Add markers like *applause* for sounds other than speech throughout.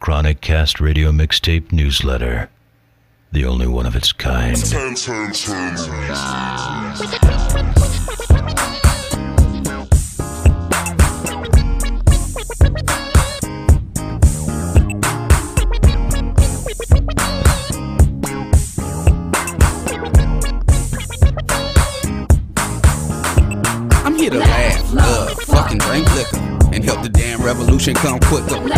Chronic Cast Radio Mixtape Newsletter. The only one of its kind. I'm here to laugh, love, fucking drink liquor, and help the damn revolution come quicker.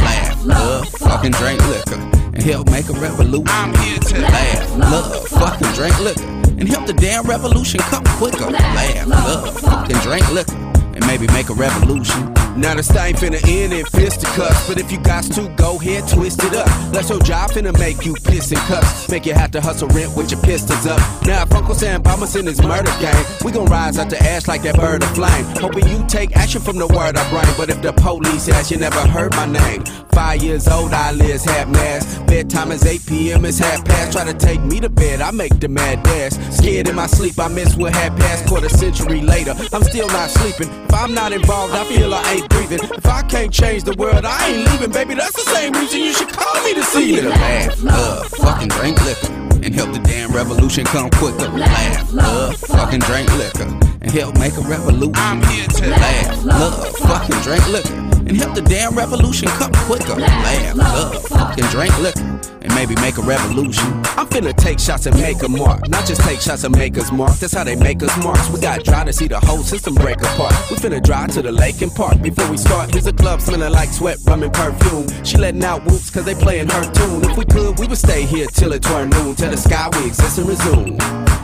Fucking drink liquor, and help make a revolution. I'm here to laugh, love, fucking drink liquor, and help the damn revolution come quicker. Laugh, love, fucking drink liquor, and maybe make a revolution. Now the stain finna end in fisticuffs, but if you got to, go ahead, twist it up. Let's your job finna make you piss and cuffs, make you have to hustle rent with your pistols up. Now if Uncle Sam Bama's in his murder game, we gon' rise out the ash like that bird of flame. Hoping you take action from the word I bring, but if the police ask, you never heard my name. Five years old, I eyelids half mask. Bedtime is 8 p.m. It's half past. Try to take me to bed, I make the mad dash. Scared in my sleep, I miss what had passed. Quarter century later, I'm still not sleeping. If I'm not involved, I feel I ain't breathing. If I can't change the world, I ain't leaving, baby. That's the same reason you should call me this evening. Laugh, love, fucking drink liquor, and help the damn revolution come quicker. Laugh, love, fucking drink liquor, and help make a revolution. I'm here to laugh, love, fucking drink liquor, and help the damn revolution come quicker. Laugh, love, fucking drink liquor, and maybe make a revolution. I'm finna take shots and make a mark, not just take shots and make us mark. That's how they make us marks. We got dry to see the whole system break apart. We finna drive to the lake and park before we start. Here's a club smelling like sweat, rum and perfume. She letting out whoops cause they playing her tune. If we could, we would stay here till it turn noon. Till the sky we exist and resume.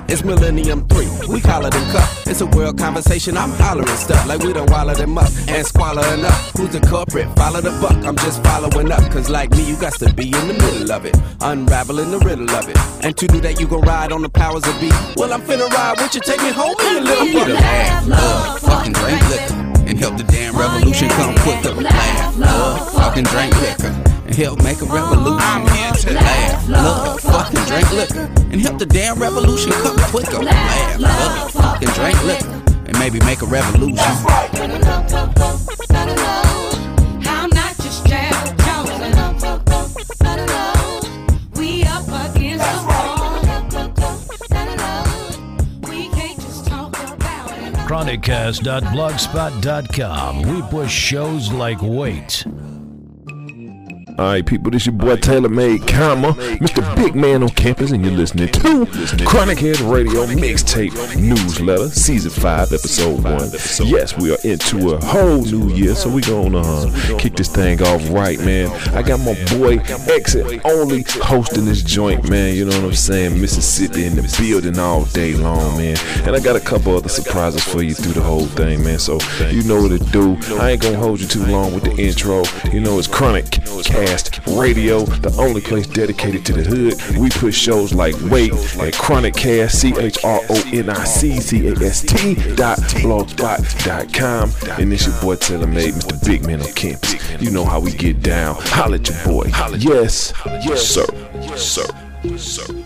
It's Millennium 3, we call it them cup. It's a world conversation, I'm hollering stuff like we done wallow them up and squalor enough. Who's the culprit? Follow the buck, I'm just following up. Cause like me, you got to be in the middle of it, unraveling the riddle of it. And to do that, you gon' ride on the powers of beat. Well, I'm finna ride with you, take me home in a little here laugh, love, fucking drink liquor, and help the damn revolution come quicker. Laugh, love, fucking drink liquor and help make a revolution. I'm here to laugh, love, fucking drink liquor, and help the damn revolution come quicker. Laugh, love, fucking drink liquor, and maybe make a revolution. Chronicast.blogspot.com. We push shows like weight. All right, people, this your boy TaylrMayd Comma, Mr. Big Man on campus, and you're listening to Chronic Head Radio Mixtape Newsletter, Season 5, Episode 1. Yes, we are into a whole new year, so we're going to uh, kick this thing off right, man. I got my boy X-It Only hosting this joint, man. You know what I'm saying? Mississippi in the building all day long, man. And I got a couple other surprises for you through the whole thing, man. So you know what to do. I ain't going to hold you too long with the intro. You know, it's Chronic Cast Radio, the only place dedicated to the hood. We put shows like Wait and Chronic Cast, C H R O N I C C A S T dot blogspot.com. And this your boy TaylrMayd, Mr. Big Man on campus. You know how we get down. Holla at your boy. Yes, yes, sir. Sir. Sir.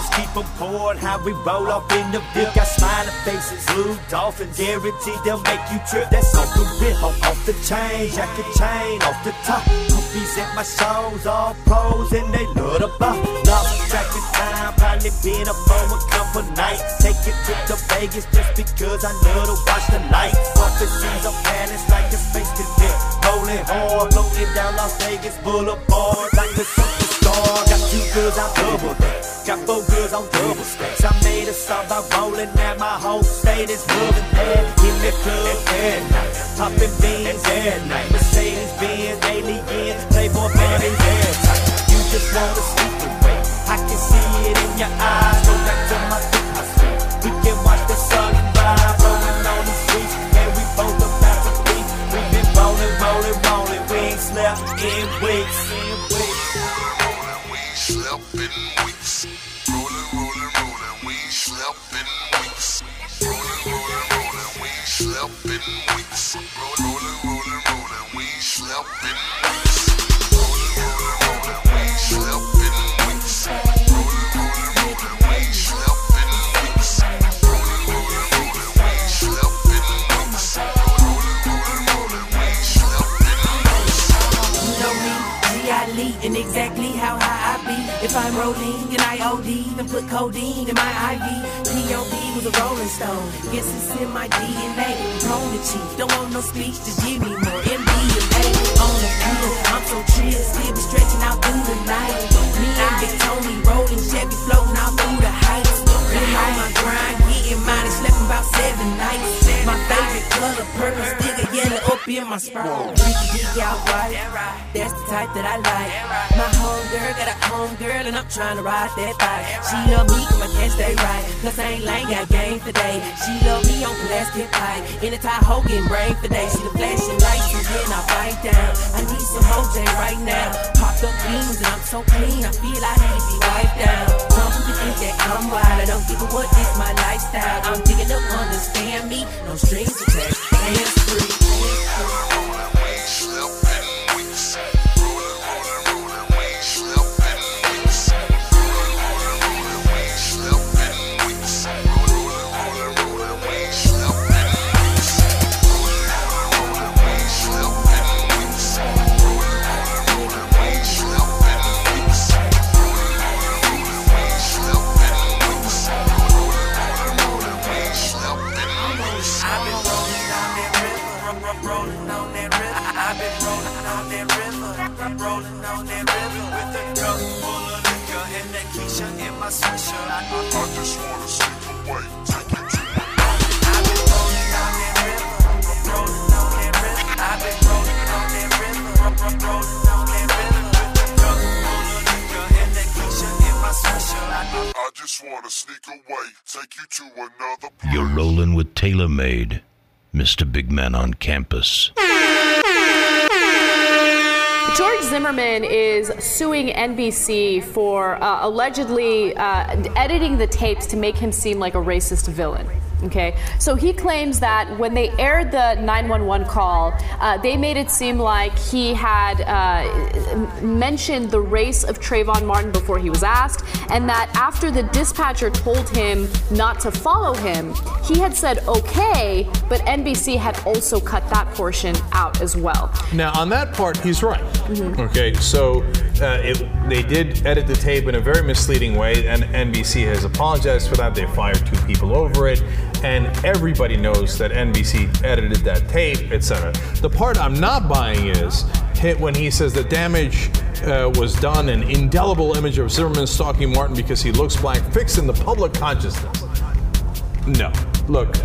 Bottles, keep 'em poured. How we roll off in the bill. Got smiling faces, blue dolphins, guaranteed they'll make you trip. That's off the rip, off, the chain, jacket chain, off the top. Groupies at my shows, all pros, and they love the bar. Lost track of time, probably been up for a couple nights. Take it to Vegas just because I love to watch the lights. Offices of Paris like a space cadet. Rolling hard, floating down Las Vegas Boulevard like a superstar. Girls on double that. Got four girls on double stacks. I made a song by rolling and my whole state is moving there. In the club at night, popping beans at night. Mercedes Benz, aliens, Playboy bunnies airtight. You just wanna sleep away. I can see it in your eyes. Go back to my feet, I. We can watch the sun rise, rolling on the streets, and we both about to be. We've been rolling, rolling, rolling. We ain't slept in weeks. In weeks. Rolling, Then put codeine in my IV. P.O.D. was a rolling stone. Guess it's in my DNA. Prone to cheat, don't want no speech, just give me more MDMA. On the pill, I'm so chill, still be stretching out through the night. Me and Big Tony rolling, Chevy floating out through the heights. Been on my grind, getting and slept about seven nights. My favorite color, purple, still got yellow up in my sprite. Freaky dick out right, that's the type that I like. My home girl got a home girl, and I'm trying to ride that bike. She love me, cause my cash stay right. Cause I ain't lame, got game today. She love me on plastic pipe. In a tie Hogan brain for day. See the flashing lights, and then I bite down. I need some OJ right now. Beans, and I'm so clean, I feel I need to be wiped down. Some people think that I'm wild, I don't give a what, this my lifestyle. I'm digging up, understand me. No strings attached, hands free. I- I just wanna sneak away, take you to another You're rolling with TaylrMayd, Mr. Big Man on campus. George Zimmerman is suing NBC for uh, allegedly uh, editing the tapes to make him seem like a racist villain. Okay, so he claims that when they aired the 911 call, uh, they made it seem like he had uh, mentioned the race of Trayvon Martin before he was asked, and that after the dispatcher told him not to follow him, he had said okay, but NBC had also cut that portion out as well. Now, on that part, he's right. Okay, so uh, it, they did edit the tape in a very misleading way, and NBC has apologized for that. They fired two people over it, and everybody knows that NBC edited that tape, etc. The part I'm not buying is hit when he says the damage uh, was done, an indelible image of Zimmerman stalking Martin because he looks black, fixed in the public consciousness. No, look,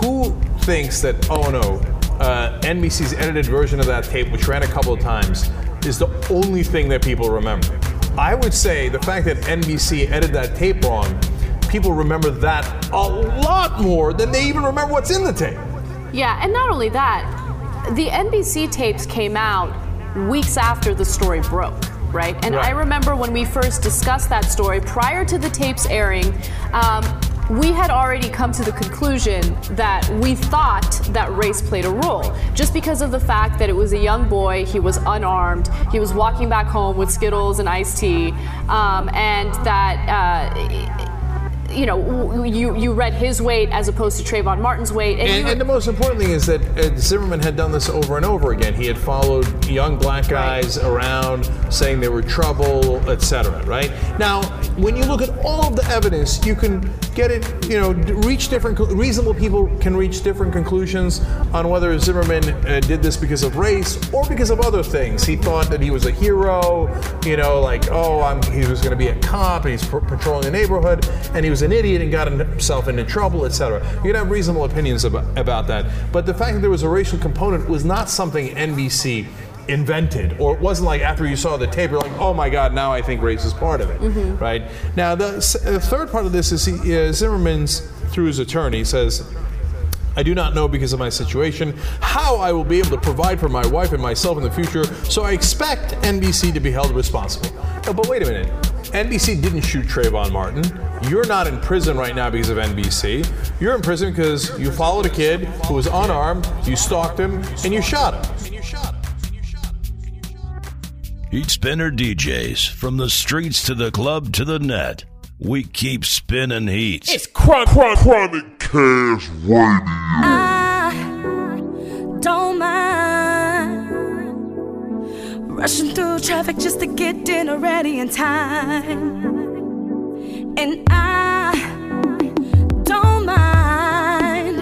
who thinks that oh no uh, nbc's edited version of that tape which ran a couple of times is the only thing that people remember i would say the fact that nbc edited that tape wrong people remember that a lot more than they even remember what's in the tape Yeah, and not only that, the NBC tapes came out weeks after the story broke, right? And I remember when we first discussed that story prior to the tapes airing. Um, we had already come to the conclusion that we thought that race played a role just because of the fact that it was a young boy, he was unarmed, he was walking back home with Skittles and iced tea, um, and that uh, you know, you you read his weight as opposed to Trayvon Martin's weight, and, And, you, and the most important thing is that uh, Zimmerman had done this over and over again. He had followed young black guys around, saying they were trouble, etc. Right now, when you look at all of the evidence, you can get it. You know, reach different. Reasonable people can reach different conclusions on whether Zimmerman uh, did this because of race or because of other things. He thought that he was a hero. You know, like oh, I'm, he was going to be a cop and he's patrolling the neighborhood, and he was an idiot and got himself into trouble, etc. You can have reasonable opinions about, about that, but the fact that there was a racial component was not something NBC invented, or it wasn't like after you saw the tape, you're like, oh my God, now I think race is part of it, right? Now, the, the third part of this is he, uh, Zimmerman's through his attorney says. I do not know because of my situation how I will be able to provide for my wife and myself in the future, so I expect NBC to be held responsible. No, but wait a minute. NBC didn't shoot Trayvon Martin. You're not in prison right now because of NBC. You're in prison because you followed a kid who was unarmed, you stalked him, and you shot him. Heat Spinner DJs, from the streets to the club to the net. We keep spinning heat. It's chronic, chronic cast radio. I don't mind rushing through traffic just to get dinner ready in time. And I don't mind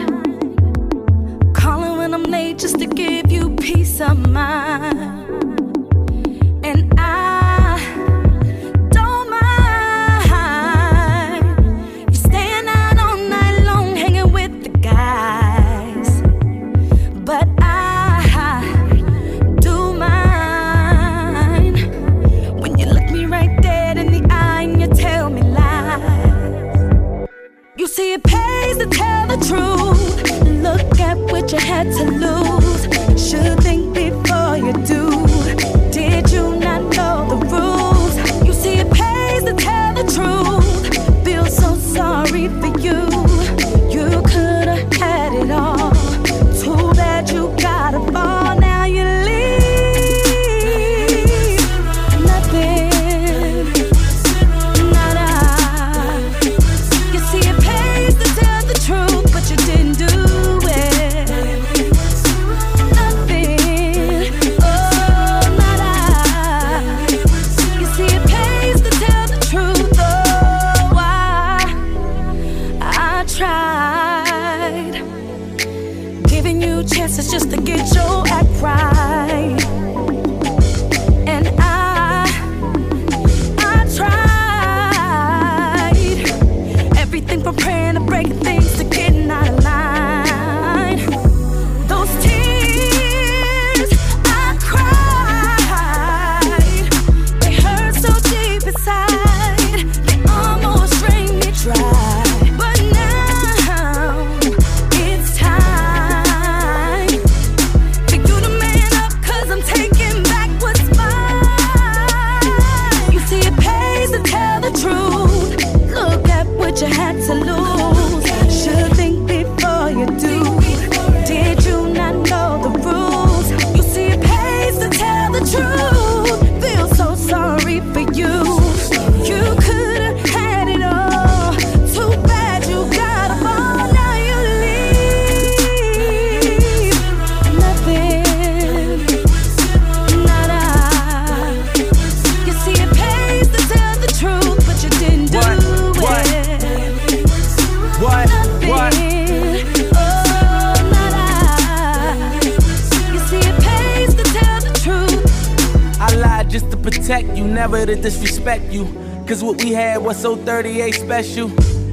calling when I'm late just to give you peace of mind. And I see, it pays to tell the truth. Look at what you had to lose. Should think before you do. You. Cause what we had was so 38 special.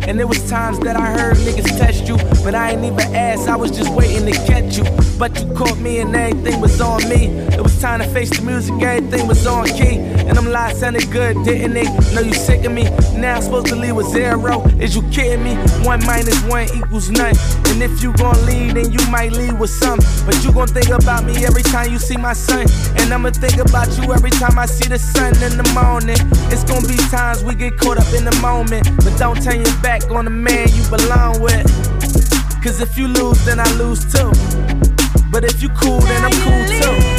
And there was times that I heard niggas test you, but I ain't even asked, I was just waiting to catch you. But you caught me and everything was on me. It was time to face the music, everything was on key. And them lies sounded good, didn't they? Know you sick of me. Now I'm supposed to leave with zero. Is you kidding me? One minus one equals none. And if you gon' leave, then you might leave with some. But you gon' think about me every time you see my son. And I'ma think about you every time I see the sun in the morning. It's gonna be times we get caught up in the moment. But don't turn your back on the man you belong with. Cause if you lose, then I lose too. But if you cool, then I'm cool too.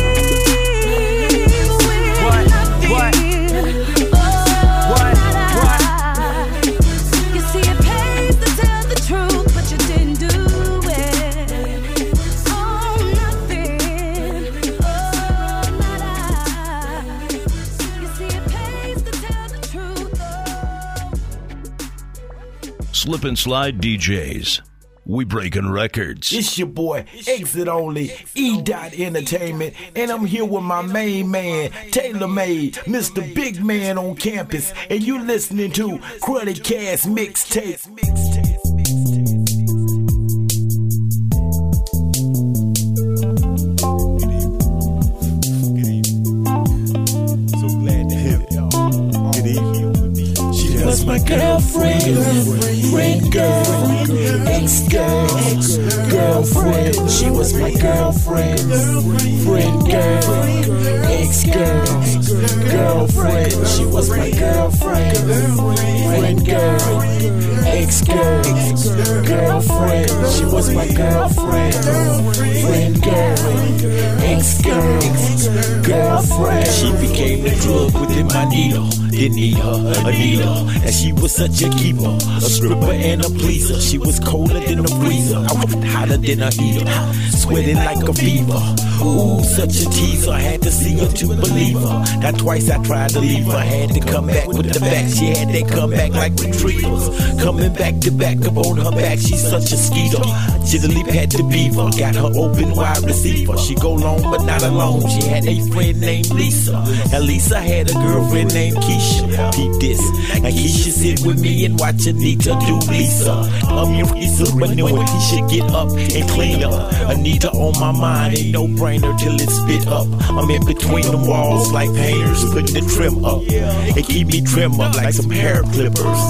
Slip and Slide DJs. We breaking records. It's your boy, X-It Only, E Dot Entertainment, and I'm here with my main man, TaylrMayd, Mr. Big Man on campus, and you listening to Credit Cast Mixtape. She just was my girlfriend, friend girl, ex girl, girlfriend. She was my girlfriend, friend girl, ex girl, girlfriend. She was my girlfriend, friend girl, ex girl, girlfriend. She was my girlfriend, friend girl, ex girl, girlfriend. She became the drug within my needle. Didn't need her, a needle. And she was such a keeper, a stripper and a pleaser. She was colder than a freezer, hotter than a heater, sweating like a fever. Ooh, such a teaser. Had to see her to believe her. That twice I tried to leave her. Had to come back with the facts. She had to come back like retrievers. Coming back to back up on her back. She's such a skeeter. Jiggly had to beaver. Got her open wide receiver. She go long but not alone. She had a friend named Lisa. And Lisa had a girlfriend named Keisha. Peep this. And Keisha sit with me and watch Anita do Lisa. I'm your Lisa, but knowing Keisha get up and clean up. Anita on my mind ain't no brainer till it's spit up. I'm in between the walls like painters, putting the trim up. It keep me trim up like some hair clippers.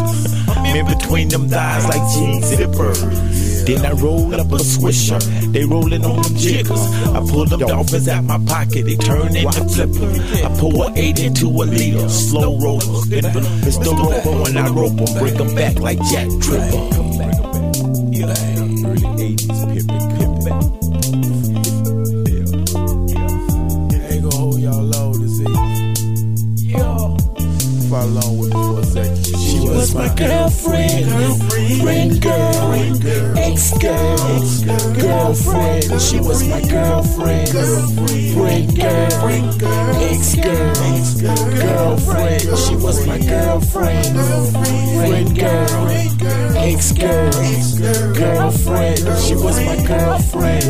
I'm in between them thighs like jean zippers. Then I roll up a swisher. They rolling on them jiggers. I pull them dolphins out my pocket. They turn into flippers. I pour a eight into a liter. Slow rollers. It's the rover when I rope them. Break them back like Jack Tripper. Early 80s pimpin', My girlfriend, friend girl, ex girl, girlfriend. She was my girlfriend, friend girl, ex girl, girlfriend. She was my girlfriend, friend girl, ex girl, girlfriend. She was my girlfriend,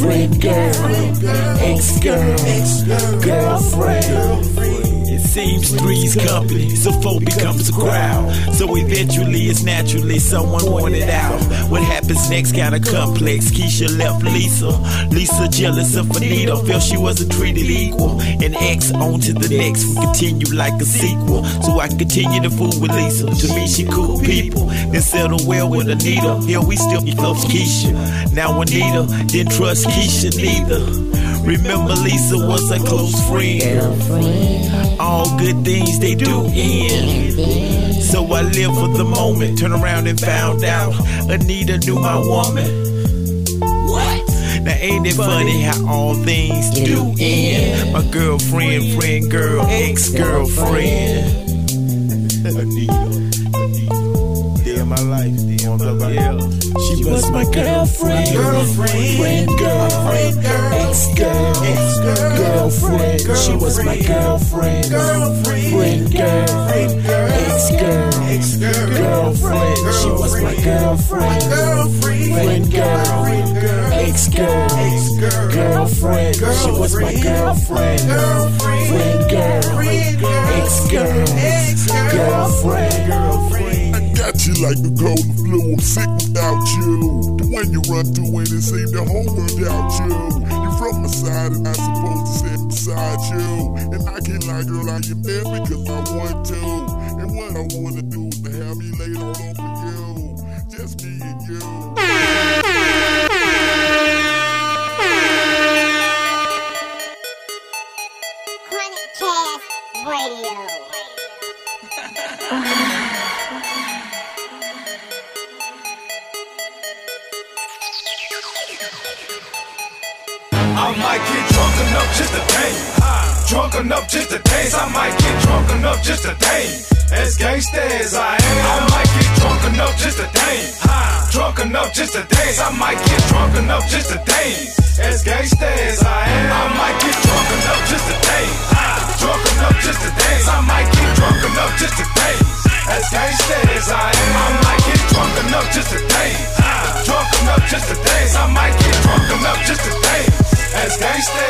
friend girl, ex girl, girlfriend. Seems three's company, so four becomes a crowd. So eventually, it's naturally someone wanted out. What happens next kinda complex. Keisha left Lisa. Lisa jealous of Anita, felt she wasn't treated equal. And X on to the next, we continue like a sequel. So I continue to fool with Lisa. To me, she cool people. Then settle well with Anita. Here we still love Keisha. Now Anita didn't trust Keisha neither. Remember, Lisa was a close friend. All good things they do end. So I live for the moment. Turn around and found out Anita knew my woman. What? Now ain't it funny how all things do end? My girlfriend, friend, girl, ex-girlfriend. Anita, Anita, my life, day of my life. Yeah. She was my girlfriend, girlfriend, friend girl, ex girl, girlfriend. She was my girlfriend, friend girl, ex girl, girlfriend. She was my girlfriend, friend girl, ex girl, girlfriend. She was my girlfriend, friend girl, ex girl, girlfriend. I got you like the golden flu. I'm sick without you. The one you run to when it seem the home without you. You from my side and I supposed to sit beside you. And I can't lie, girl, I am there because I want to. And what I wanna do is to have me laid all over you. Just me and you. Chronic Cast Radio. *laughs* might get drunk enough just to dance. Drunk enough just to dance. I might get drunk enough just to dance. As gangsta as I am, I might get drunk enough just to dance. Drunk enough just to dance. I might get drunk enough just to dance. As gangsta as I am, I might get drunk enough just to dance. Drunk enough just to dance. I might get drunk enough just to dance. As gangsta as I am, I might get drunk enough just to dance. Drunk enough just to dance.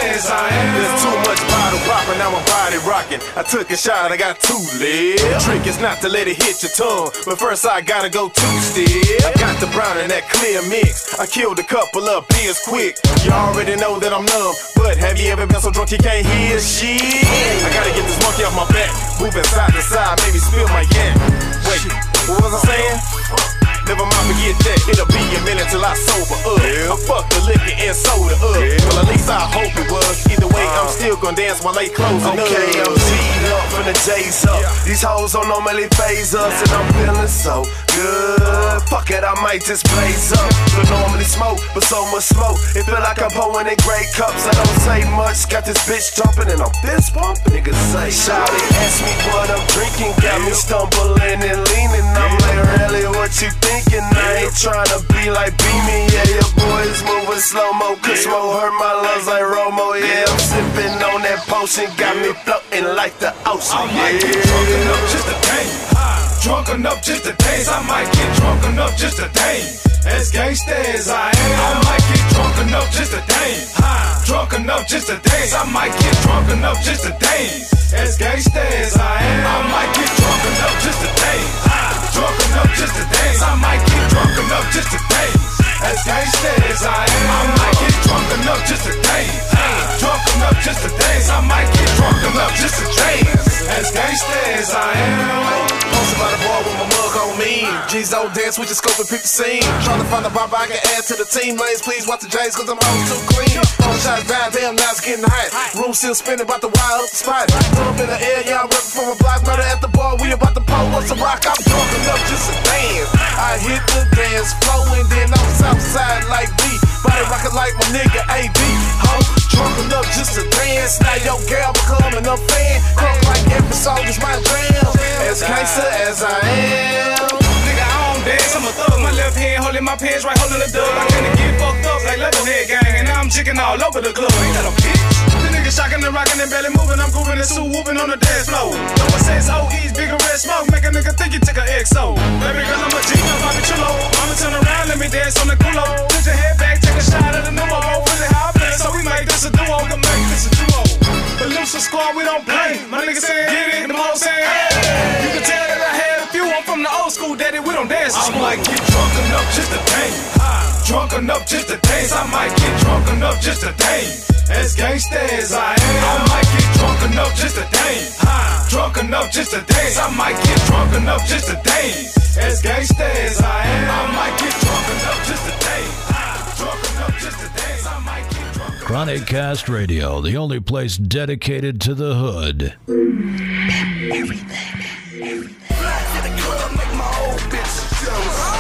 I am. There's too much bottle popping, now my body rocking. I took a shot, I got two lips. Trick is not to let it hit your tongue, but first I gotta go two step. I got the brown and that clear mix. I killed a couple of beers quick. You already know that I'm numb, but have you ever been so drunk you can't hear shit? I gotta get this monkey off my back, moving side to side, maybe spill my yak. Wait, what was I saying? Never mind, forget that. It'll be a minute till I sober up. I fuck the liquor and soda up. Well, at least I hope it was. Either way, I'm uh-huh. still gonna dance while they closing up. Okay, I'm teed up from the J's up. These hoes don't normally phase us, and I'm feeling so good. Fuck it, I might just blaze up. Don't normally smoke, but so much smoke. It feel like I'm pouring in great cups. I don't say much. Got this bitch jumping and I'm fist pumping. Niggas say, Shawty, ask me what I'm drinking. Got me stumbling and leaning. I'm like, really, what you thinking? I ain't trying to be like Beanie. Yeah, your boys moving slow mo. Cause smoke hurt my lungs like Romo. Yeah, I'm sipping on that potion. Got me floating like the ocean. I might get drunk enough just to dance. Drunk enough just to dance. I might get drunk enough just to dance. As gangsta as I am, I might get drunk enough just to dance. Drunk enough just to dance. I might get drunk enough just to dance. As gangsta as I am, I might get drunk enough just to dance. Drunk enough just to dance. I might get drunk enough just to dance. As gangsta as I am, I might get drunk enough just to dance. Drunk enough just to dance. I might get drunk enough just to dance. As gangsta as I am. Posted by the bar with my mug on me. G's don't dance, we just scope and pick the scene. Trying to find a vibe I can add to the team. Lanes, please watch the J's, cause I'm always too clean. Phone shots down, damn, now it's getting hot. Room still spinning, about to wire up the spot. Throw up in the air, y'all reppin' for a block. Murder at the bar, we about to pull what's a rock. I'm drunk enough just to dance. I hit the dance floor and then I'm southside like B. Body rockin' like my nigga AB. Ho, drunk enough just to dance. Now your girl becoming a fan. Crunk like every song is my jam. As gangsta as I am. Nigga, I don't dance, I'm a thug. My left hand holding my pants, right holding the dub. I to get fucked up like Leatherhead gang, and now I'm chicken all over the club. Ain't that a bitch? The nigga shocking and rocking and belly moving. I'm grooving and Sue whooping on the dance floor. Don't dance. I might get drunk enough just to dance. Drunk enough just to dance. I might get drunk enough just to dance. As gangsta as I am, I might get drunk enough just to dance. Drunk enough just to dance. I might get drunk enough just to dance. As gangsta as I am, I might get drunk enough just to dance. Drunk enough just to dance. I might get drunk. Chronic Cast Radio, the only place dedicated to the hood. Yogo,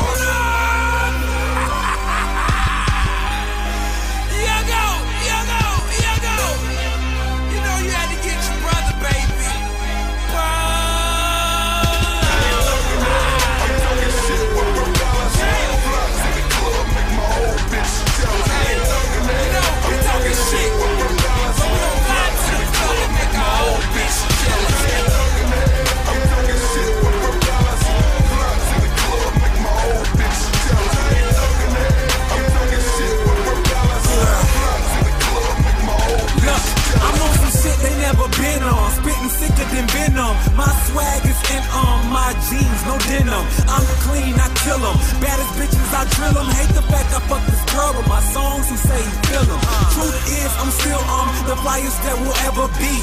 on. Spitting sicker than venom. My swag is in um my jeans, no denim. I'm clean, I kill kill 'em. Baddest bitches, I drill 'em. Hate the fact I fuck this girl with my songs who say he feel 'em. Truth is, I'm still um the flyest that will ever be.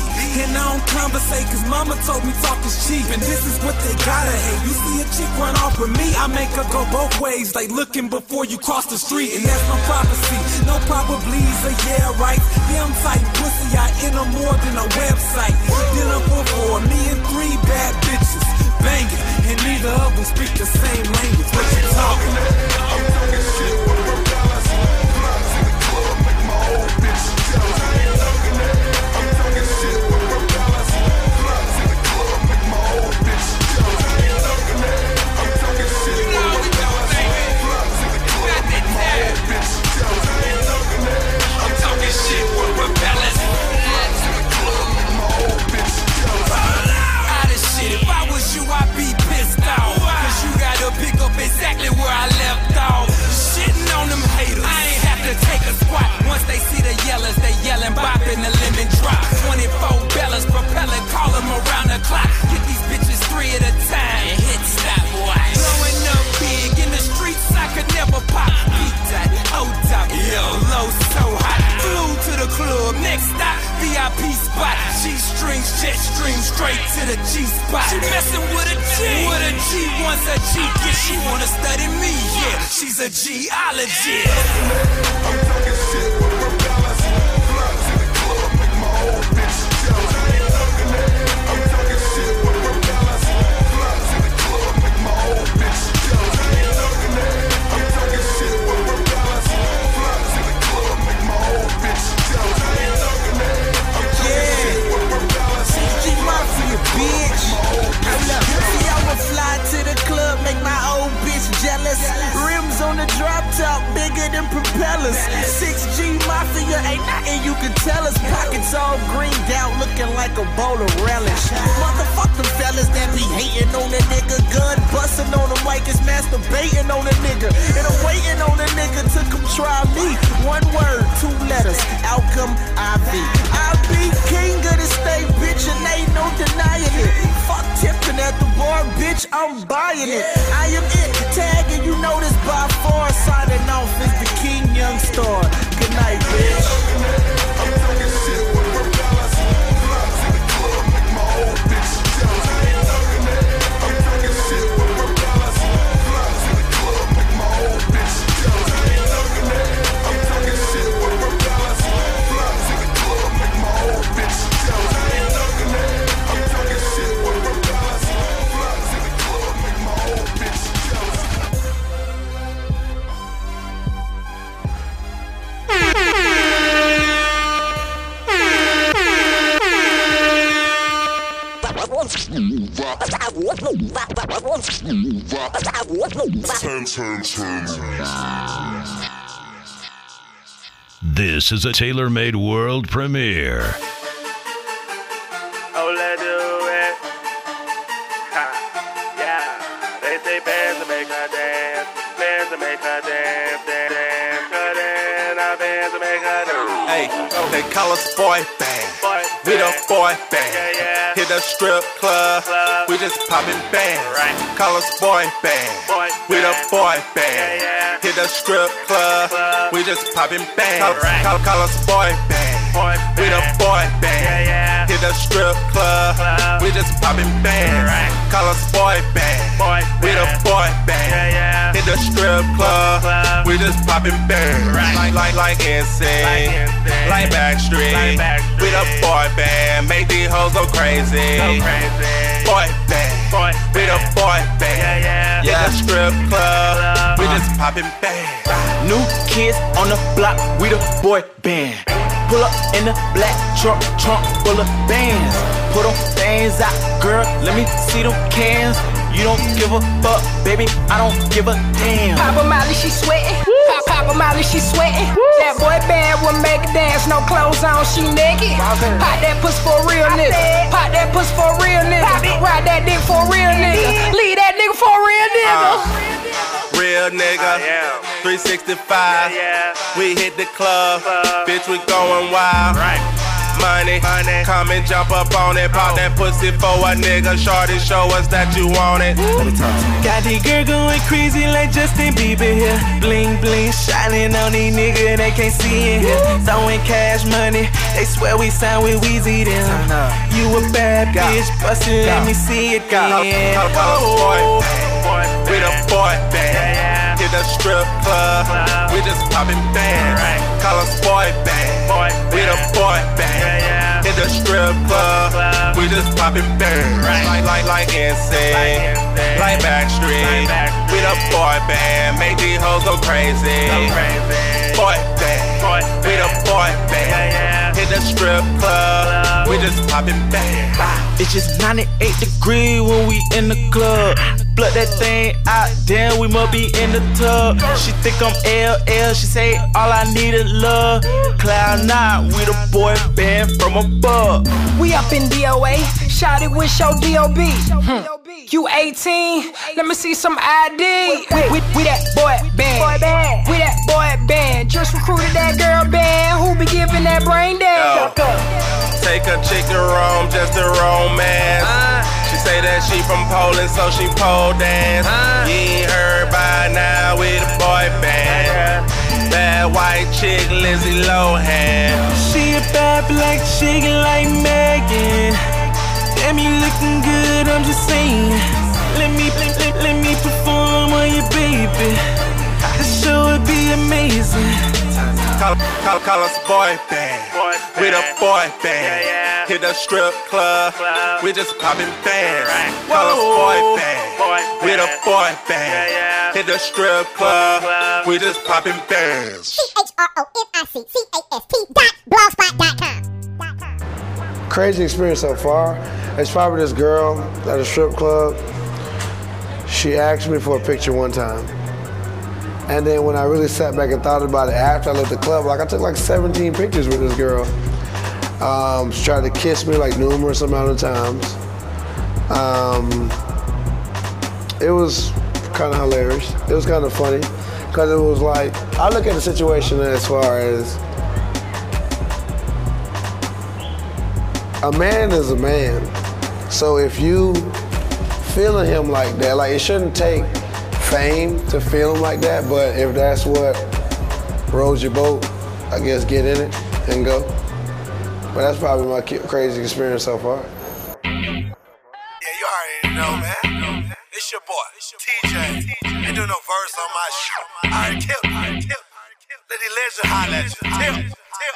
And I don't conversate, cause mama told me talk is cheap. And this is what they gotta hate. You see a chick run off with me, I make her go both ways. Like looking before you cross the street. And that's my prophecy. No probablys or yeah, right. Them type pussy, I enter more than a website. For me and three bad bitches. Banging, and neither of them speak the same language. What you talking? Spot. She messing with a G. With a G wants a G, yeah, she wanna study me, yeah. She's a geologist. I'm talking shit bigger than propellers. 6G Mafia, ain't nothing you can tell us. Pockets all greened out, looking like a bowl of relish. Motherfuck them fellas that be hating on a nigga. Gun busting on them like it's masturbating on a nigga. And I'm waiting on a nigga to come try me. One word, two letters, outcome IV. I be king of the state, bitch, and ain't no denying it. Fuck tipping at the bar, bitch, I'm buying it. I am it, tagging, you know this by far. Signing off is the King Young Star. Good night, bitch. This is a tailor made world premiere. Oh, let's do it. Ha. Yeah. They say bands to make her dance. Bands to make her dance. Dance. dance. Cut in. Now bands to make her dance. Hey, they call us boy band. We the boy band. Hit the strip club. We just popping bands. Call us boy band. Boy We the boy band. Hit the strip club. We just popping bands. Call, call, us boy band. Boy We the boy band. Hit the strip club. We just popping bands. Call us boy band. Boy We the boy band. Yeah, yeah. The strip club. Club. We just popping bands. Right. Like like like NSYNC. Like NSYNC. Like Backstreet. Like Backstreet. We the boy band. Make these hoes go crazy. Go crazy. Boy band. Boy We the boy band. Yeah, yeah. Yeah, the strip club. Club. We just popping bands. New kids on the block, we the boy band. Pull up in the black truck, trunk full of bands. Put them bands out, girl, let me see them cans. You don't give a fuck, baby, I don't give a damn. Papa Molly, she sweating. Pop, Papa Molly, she sweating. That boy bad will make a dance, no clothes on, she naked. Pop that puss for a real nigga. Pop that puss for a real nigga. Ride that dick for a real nigga. Leave that nigga for a real nigga. Uh, real nigga. I am. 365. Yeah. We hit the club. Club. Bitch, we going wild. Right. Money. Money. Come and jump up on it. Pop that pussy for a nigga. Shorty, show us that you want it. Got the girl going crazy like Justin Bieber here. Bling bling shining on these niggas, they can't see it here. Throwing cash money, they swear we signed with Weezy them. You a bad bitch, bustin', let me see it Call, then. call, call us boy Oh. band. Boy We the band. boy band. Yeah, yeah. Hit the strip club. Club. We just popping bands. Right. Call us boy band. Boy We the boy band. Yeah, yeah. Hit the strip club. Club. We just popping bands. Right. Like like like NSYNC. Like NSYNC. Like Backstreet. Like Backstreet. We the boy band. Make these hoes go crazy. Go crazy. Boy band. Boy We the band. boy band. Yeah, yeah. Hit the strip club. Club. We just popping bands. It's just 98 degrees when we in the club. Blood that thing out, damn, we must be in the tub. She think I'm LL, she say all I need is love. Cloud nine, we the boy band from above. We up in DOA, shot it with your DOB. Hmm. You 18, let me see some ID. We, we, we that boy band. We that boy band. Just recruited that girl band who be giving that brain dance. Take a chick to Rome just to romance. Uh. She say that she from Poland, so she pole dance. Uh. You ain't heard by now with a boy band. Uh-huh. Bad white chick, Lizzie Lohan. She a bad black chick like Megan. Damn, you looking good, I'm just saying. Let me, let, let, let me perform on you, baby. The show would be amazing. Call, call, call us boy band. We the boy band. Hit the strip club. We just popping bands. Call us boy band. We the boy band. Hit the strip club. We just popping bands. C-H-R-O-N-I-C-C-A-S-T dot blogspot.com. Crazy experience so far. It's probably this girl at a strip club. She asked me for a picture one time. And then when I really sat back and thought about it after I left the club, like I took like 17 pictures with this girl. Um, she tried to kiss me like numerous amount of times. Um, it was kind of hilarious. It was kind of funny because it was like I look at the situation as far as a man is a man. So if you feeling him like that, like it shouldn't take fame to feel him like that, but if that's what rolls your boat, I guess get in it and go. But that's probably my crazy experience so far. Yeah, you already know, man. It's your boy, TJ. Ain't doing no verse on my shit. Alright, tip, alright, tip. Let the legend holler at you. Tip, tip.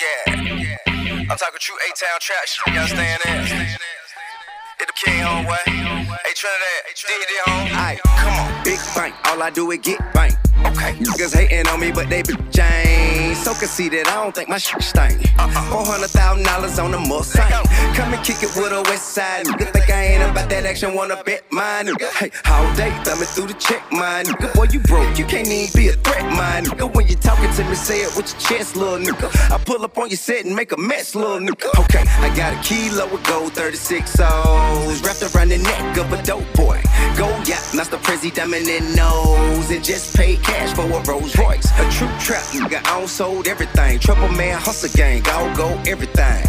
Yeah, I'm talking true A-Town trap shit, you understand that? Hit the king home way. Hey Trinidad, it home. Aight, come on, big bank. All I do is get bank. Okay, niggas hating on me, but they be Jane. So conceited, I don't think my shit stink. Uh-uh. Thousand dollars on the Mustang. Come and kick it with a West Side. Nigga think I ain't about that action, wanna bet mine. Nigga, hey, all day thumbing through the check, mine. Nigga, boy, you broke, you can't even be a threat, mine. Nigga, when you talking to me, say it with your chest, little nigga. I pull up on your set and make a mess, little nigga. Okay, I got a kilo of gold, 36 O's wrapped around the neck of a dope boy. Go yacht, Master Prezi diamond nose, and just pay cash for a Rolls Royce. A true trap nigga, I don't sold everything. Trouble man, hustle gang, I'll go everything.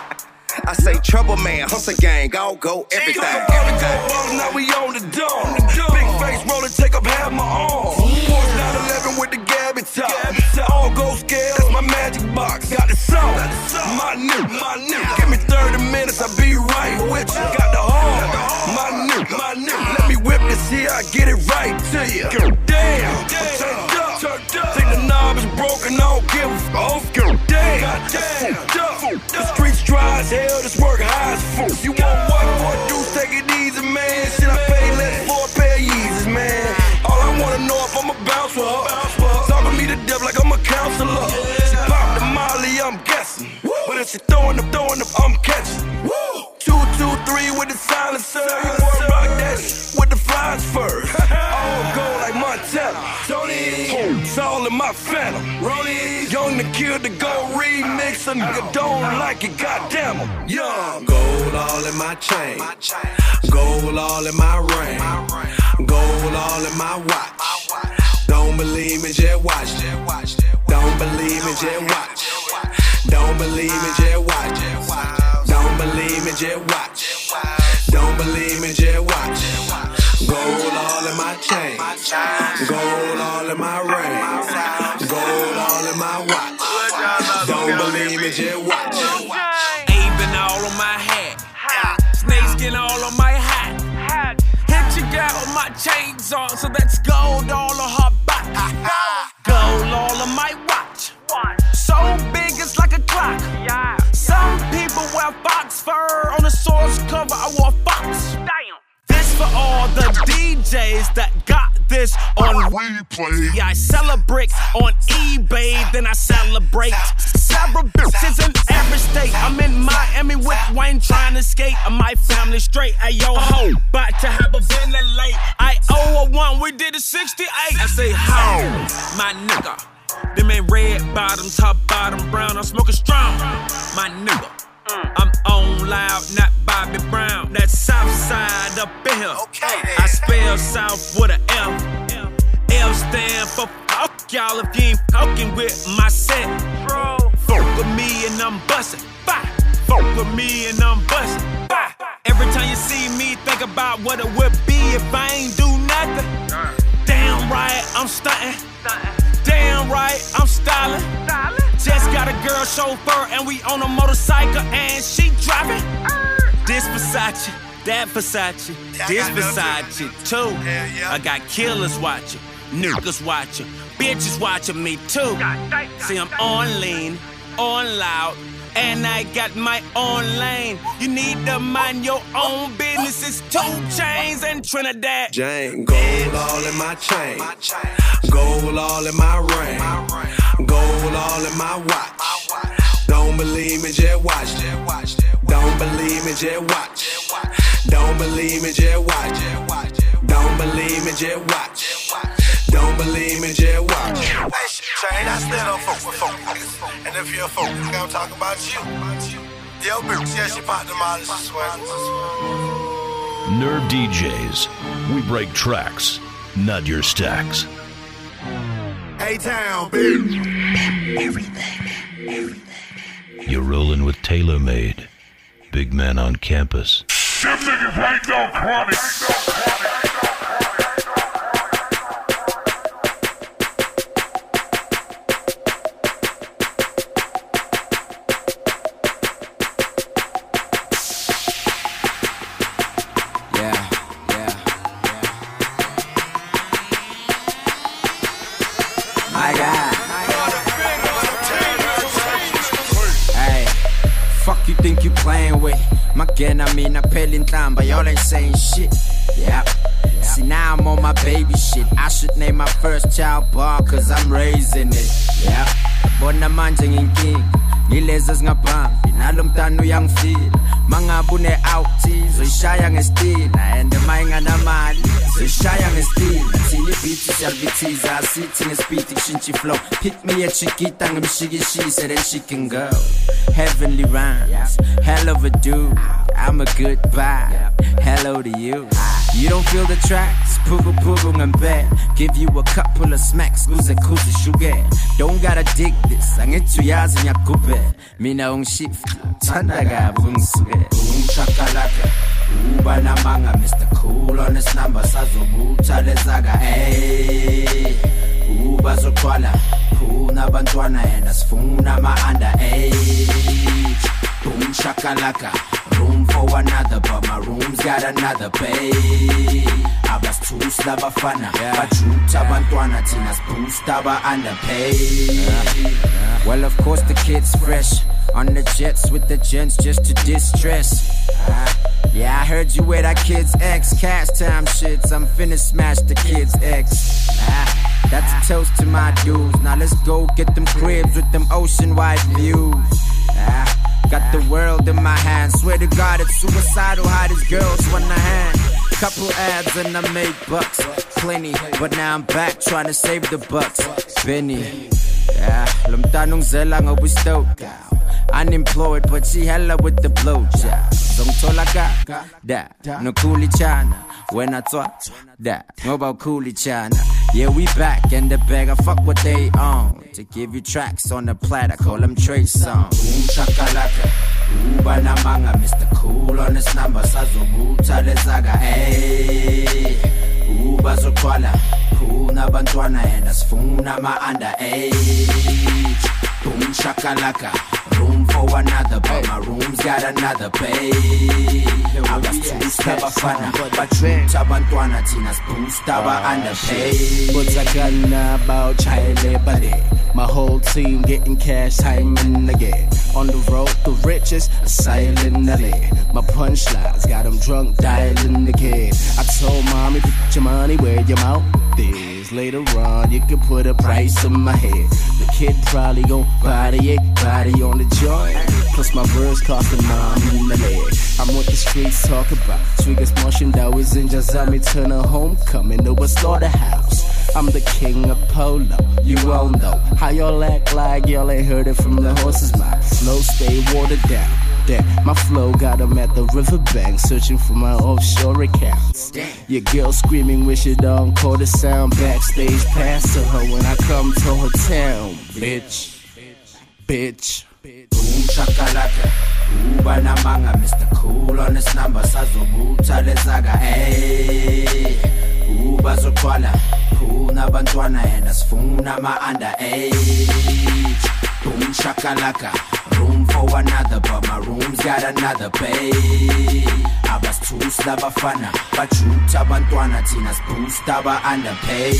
*laughs* I say trouble man, hustle gang, I'll go everything. everything. now we on the dome. Big face rolling, take up half my arm. Porsche 911 with the Gabby top. All gold scale, that's my magic box. Got the song, my new, my new. Give me 30 minutes, I'll be right with you. Got the horn, my new, my new. Let me whip this here, I get it right to you. Damn, turned up. Think the knob is broken, I don't give a fuck. Damn, damn, the streets dry as hell, this work high as fuck. You want what a deuce, take it easy, man. Should I pay less for a pair of Yeezys, man? All I wanna know if I'm a bounce with her. Talking me to death like I'm a counselor. She pop the molly, I'm guessing. But if she throwing up, throwing up, I'm catching. Two, two, three with the silencer. You wanna rock that with the flies first. *laughs* All gold like Montana. Tony, it's all in my phantom. Rollie, young to kill the gold remix. A nigga don't like it, goddamn him. Young. Gold all in my chain. Gold all in my ring. Gold all in my watch. Don't believe me, just watch. Don't believe me, just watch. Don't believe me, just watch. Don't believe me, just watch. Don't believe me, just watch. Gold all in my chain. Gold all in my ring. Gold all in my watch. Don't believe me, just watch. Fur on the source cover. I wore fox. Damn. This for all the DJs that got this on replay. Yeah, I celebrate on eBay, then I celebrate. Several bitches in every state. I'm in Miami with Wayne trying to skate. And my family straight. Hey yo ho, about to have a ventilate. I owe a one, we did a 68. I say how, my nigga. Them ain't red bottom, top bottom brown. I'm smoking strong, my nigga. Mm. I'm on loud, not Bobby Brown. That south side up in here. I spell south with a F. L stand for fuck y'all if you ain't fucking with my set. Fuck with me and I'm bustin'. Bye. Fuck with me and I'm bustin'. Bye. Every time you see me, think about what it would be if I ain't do nothing. Damn right, I'm stuntin'. Damn right, I'm styling. Just got a girl chauffeur and we on a motorcycle and she driving. This Versace, that Versace, this Versace too. I got killers watching, niggas watching, bitches watching me too. See, I'm on lean, on loud, and I got my own lane. You need to mind your own business. It's 2 Chainz and Trinidad. Jane, gold all in my chain, gold all in my ring, gold all in my watch. Don't believe me, just watch. Don't believe me, just watch. Don't believe me, just watch. Don't believe me, just watch. Don't believe me, just watch. Hey, Shane, I still don't fuck with folk. And if you're a folk, I'm talking about you. Yo, bitch, yeah, she popped them out of sweat. Nerd DJs. We break tracks, not your stacks. Hey, town, bitch. Everything. You're rolling with TaylrMayd. Big man on campus. Them niggas ain't no chronic. Yeah, playing with? Magena mina time, but y'all ain't saying shit. Yeah. See now I'm on my baby shit. I should name my first child bar cause I'm raising it. Yeah. Bona manje nginking. Ngilezi ezingaphambi nalo mntana uyangifila mangabe une-outies zoyishaya ngestina and mayinganamali zoyishaya ngestina. Thina ibhithi siyalibithiza asithi ngesipidi kushintsha iflow pick me echikita ngimshikishise then she can go. Heavenly rhymes hell of a dude. I'm a good vibe hello to you you don't feel the tracks? Pugu pugu ngempela give you a couple of smacks. Kuze kuze shuge don't gotta dig this. Angithi uyazi ngiyakugubhela mina ungishift thanda kabi ungisukela ungichakalaka uba namanga mr cool on this number. Sazobutha lezaka ey uba zoqhwala phuna abantwana yena sifuna ama-under age boom shakalaka room for another but my room's got another bay abasithusi labafana bajutha abantwana thina siboost aba-underpay well of course the kids fresh on the jets with the gents just to distress Ah, yeah, I heard you with that kid's ex. Cash time shits. I'm finna smash the kid's ex. That's a toast to my dudes. Now let's go get them cribs with them ocean wide views. Got the world in my hands. Swear to God, it's suicidal how these girls want a hand. Couple ads and I made bucks. Plenty, but now I'm back trying to save the bucks. Benny. Yeah, lumtanong zela ngobu stoked. Unemployed, but she hella with the blowjob. Zongtola ka, da, no coolie chana. When I talk, da, no about coolie chana. Yeah, we back in the bag. I fuck what they own. To give you tracks on the platter, call them Trey songs. Boom chakalaka, uba namanga, Mr. Cool on this number. Sazobuta lezaga, hey. Uba zoqhwala, phuna abantwana yena sifuna ama-under age. Boom shakalaka, room for another, but my room's got another bay. Abasithusi labafana, bajutha abantwana thina siboost aba-underpay. Buzagana about Chile Bale. My whole team getting cash time and again. On the road, the riches, silently. My punchlines got them drunk, dialing the kid. I told mommy, put your money where your mouth is. Later on, you can put a price on my head. Kid probably gon' body it, body on the joint. Plus my verse cost a mom in the leg. I'm what the streets talk about. Sweetest motion that was in Jazami turn a homecoming over slaughterhouse. I'm the king of polo. You all know how y'all act like y'all ain't heard it from the horse's mouth. Slow, stay watered down. Damn, my flow got 'em at the riverbank, searching for my offshore accounts. Your girl screaming, wish it don't call the sound backstage. Pass to her when I come to her town, bitch. Bitch. Bitch Boom shakalaka, uba namanga, Mr. Cool on this number. Sazobuta lezaga, hey. Uba zoqhwala, phuna sinabantwana and asifuna ama-underage boom shakalaka room for another but my room's got another bay abasithusi labafana bajutha abantwana thina siboost aba-underpay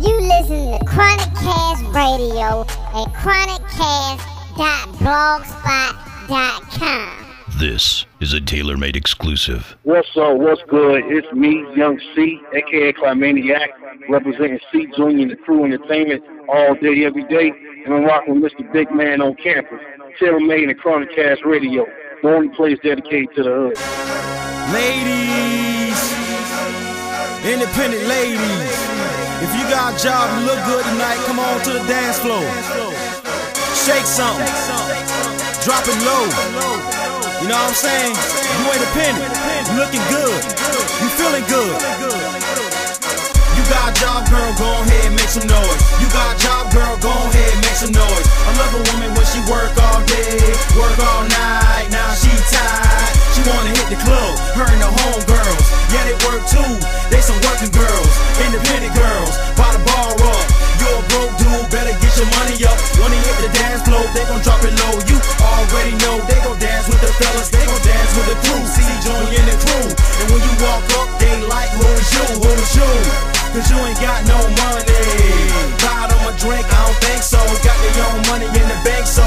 You listen to Chronic Cast Radio at Chronic Cast Chronicast.blogspot.com. This is a TaylrMayd exclusive. What's up? What's good? It's me, Young C, aka Climaniac, representing C Junior and the Crew Entertainment all day, every day, and I'm rocking with Mr. Big Man on campus. TaylrMayd and Chronic Cast Radio, the only place dedicated to the hood. Ladies, independent ladies, if you got a job and look good tonight, come on to the dance floor. Shake something, drop it low. You know what I'm saying? You ain't a independent, you looking good, you feeling good. You got a job, girl, go ahead, make some noise. You got a job, girl, go ahead, make some noise. I love a woman when she work all day, work all night. Now she tired, she wanna hit the club. Her and the home girls, yeah they work too. They some working girls, independent girls, by the gon' drop it low. You already know they gon' dance with the fellas, they gon' dance with the crew. See, join in the crew. And when you walk up, they like, who is you, who is you? Cause you ain't got no money. God on my drink, I don't think so. Got their own money in the bank, so,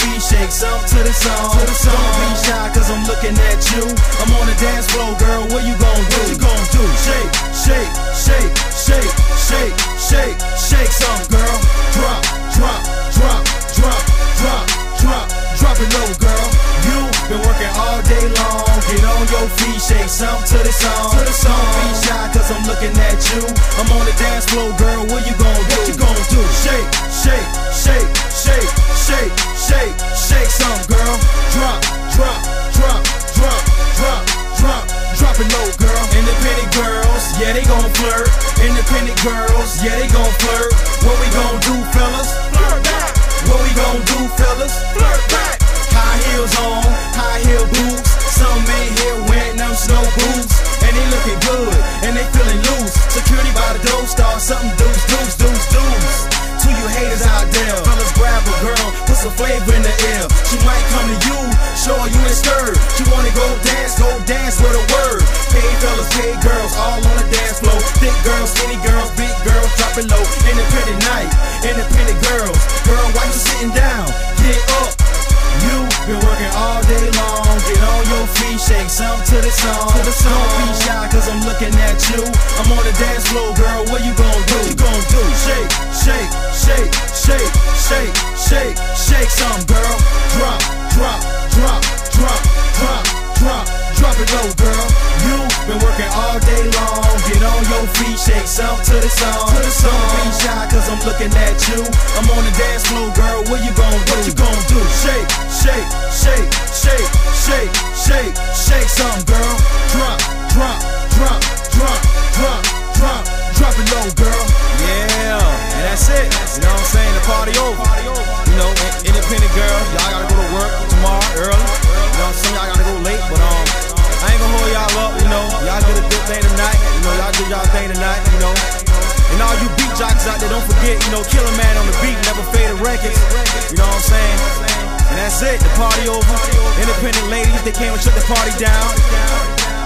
feet, shake some to the song. To the song. Don't be shy, cause I'm looking at you. I'm on the dance floor, girl. What you gon' do? What you gon' do? Shake, shake, shake, shake, shake, shake, shake some, girl. Drop, drop, drop, drop, drop, drop, drop it low, girl. Been working all day long. Get on your feet, shake some to the song. To the song. Don't be shy, cause I'm looking at you. I'm on the dance floor, girl. What you gon' do? What you gon' do? Shake, shake, shake, shake, shake, shake, shake some, girl. Drop, drop, drop, drop, drop, drop, drop it low, girl. Independent girls, yeah, they gon' flirt. Independent girls, yeah, they gon' flirt. What we gon' do, fellas? Flirt back. What we gon' do, fellas? Flirt back. High heels on, high heel boots. Some ain't here wearing them snow boots. And they looking good, and they feeling loose. Security by the door, start something deuce, deuce, deuce, deuce. To you haters out there, fellas grab a girl, put some flavor in the air. She might come to you, show you in skirt. She wanna go dance, go dance with a word. Paid fellas, paid girls, all on the dance floor. Thick girls, skinny girls, big girls, drop it low. Independent night, independent girls. Girl, why you sitting down? Get up. You been working all day long. Get on your feet, shake some to the song. To the song. Don't be shy, cause I'm looking at you. I'm on the dance floor, girl. What you gon' do? What you gon' do? Shake, shake, shake, shake, shake, shake, shake some, girl. Drop, drop, drop, drop, drop, drop, drop it low, girl. You been working all day long. Get on your feet, shake some to the song. To the song. Don't be shy, cause I'm looking at you. I'm on the dance floor, girl. What you gon' do? What you gon' do? Shake, shake, shake, shake, shake, shake, shake some, girl. Drop, drop, drop, drop, drop, drop, drop it low, girl. Yeah, and that's it. You know what I'm saying? The party over. Thing tonight. You know, y'all did y'all thing tonight. You know. And all you beat jocks out there, don't forget, you know, Killer Man on the beat, never faded records. You know what I'm saying? And that's it, the party over. Independent ladies, they came and shut the party down.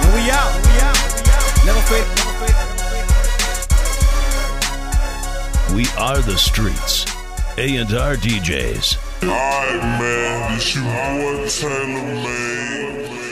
And we out. Never faded. We are the streets. A&R DJs. Alright, man, this your boy Taylor Made.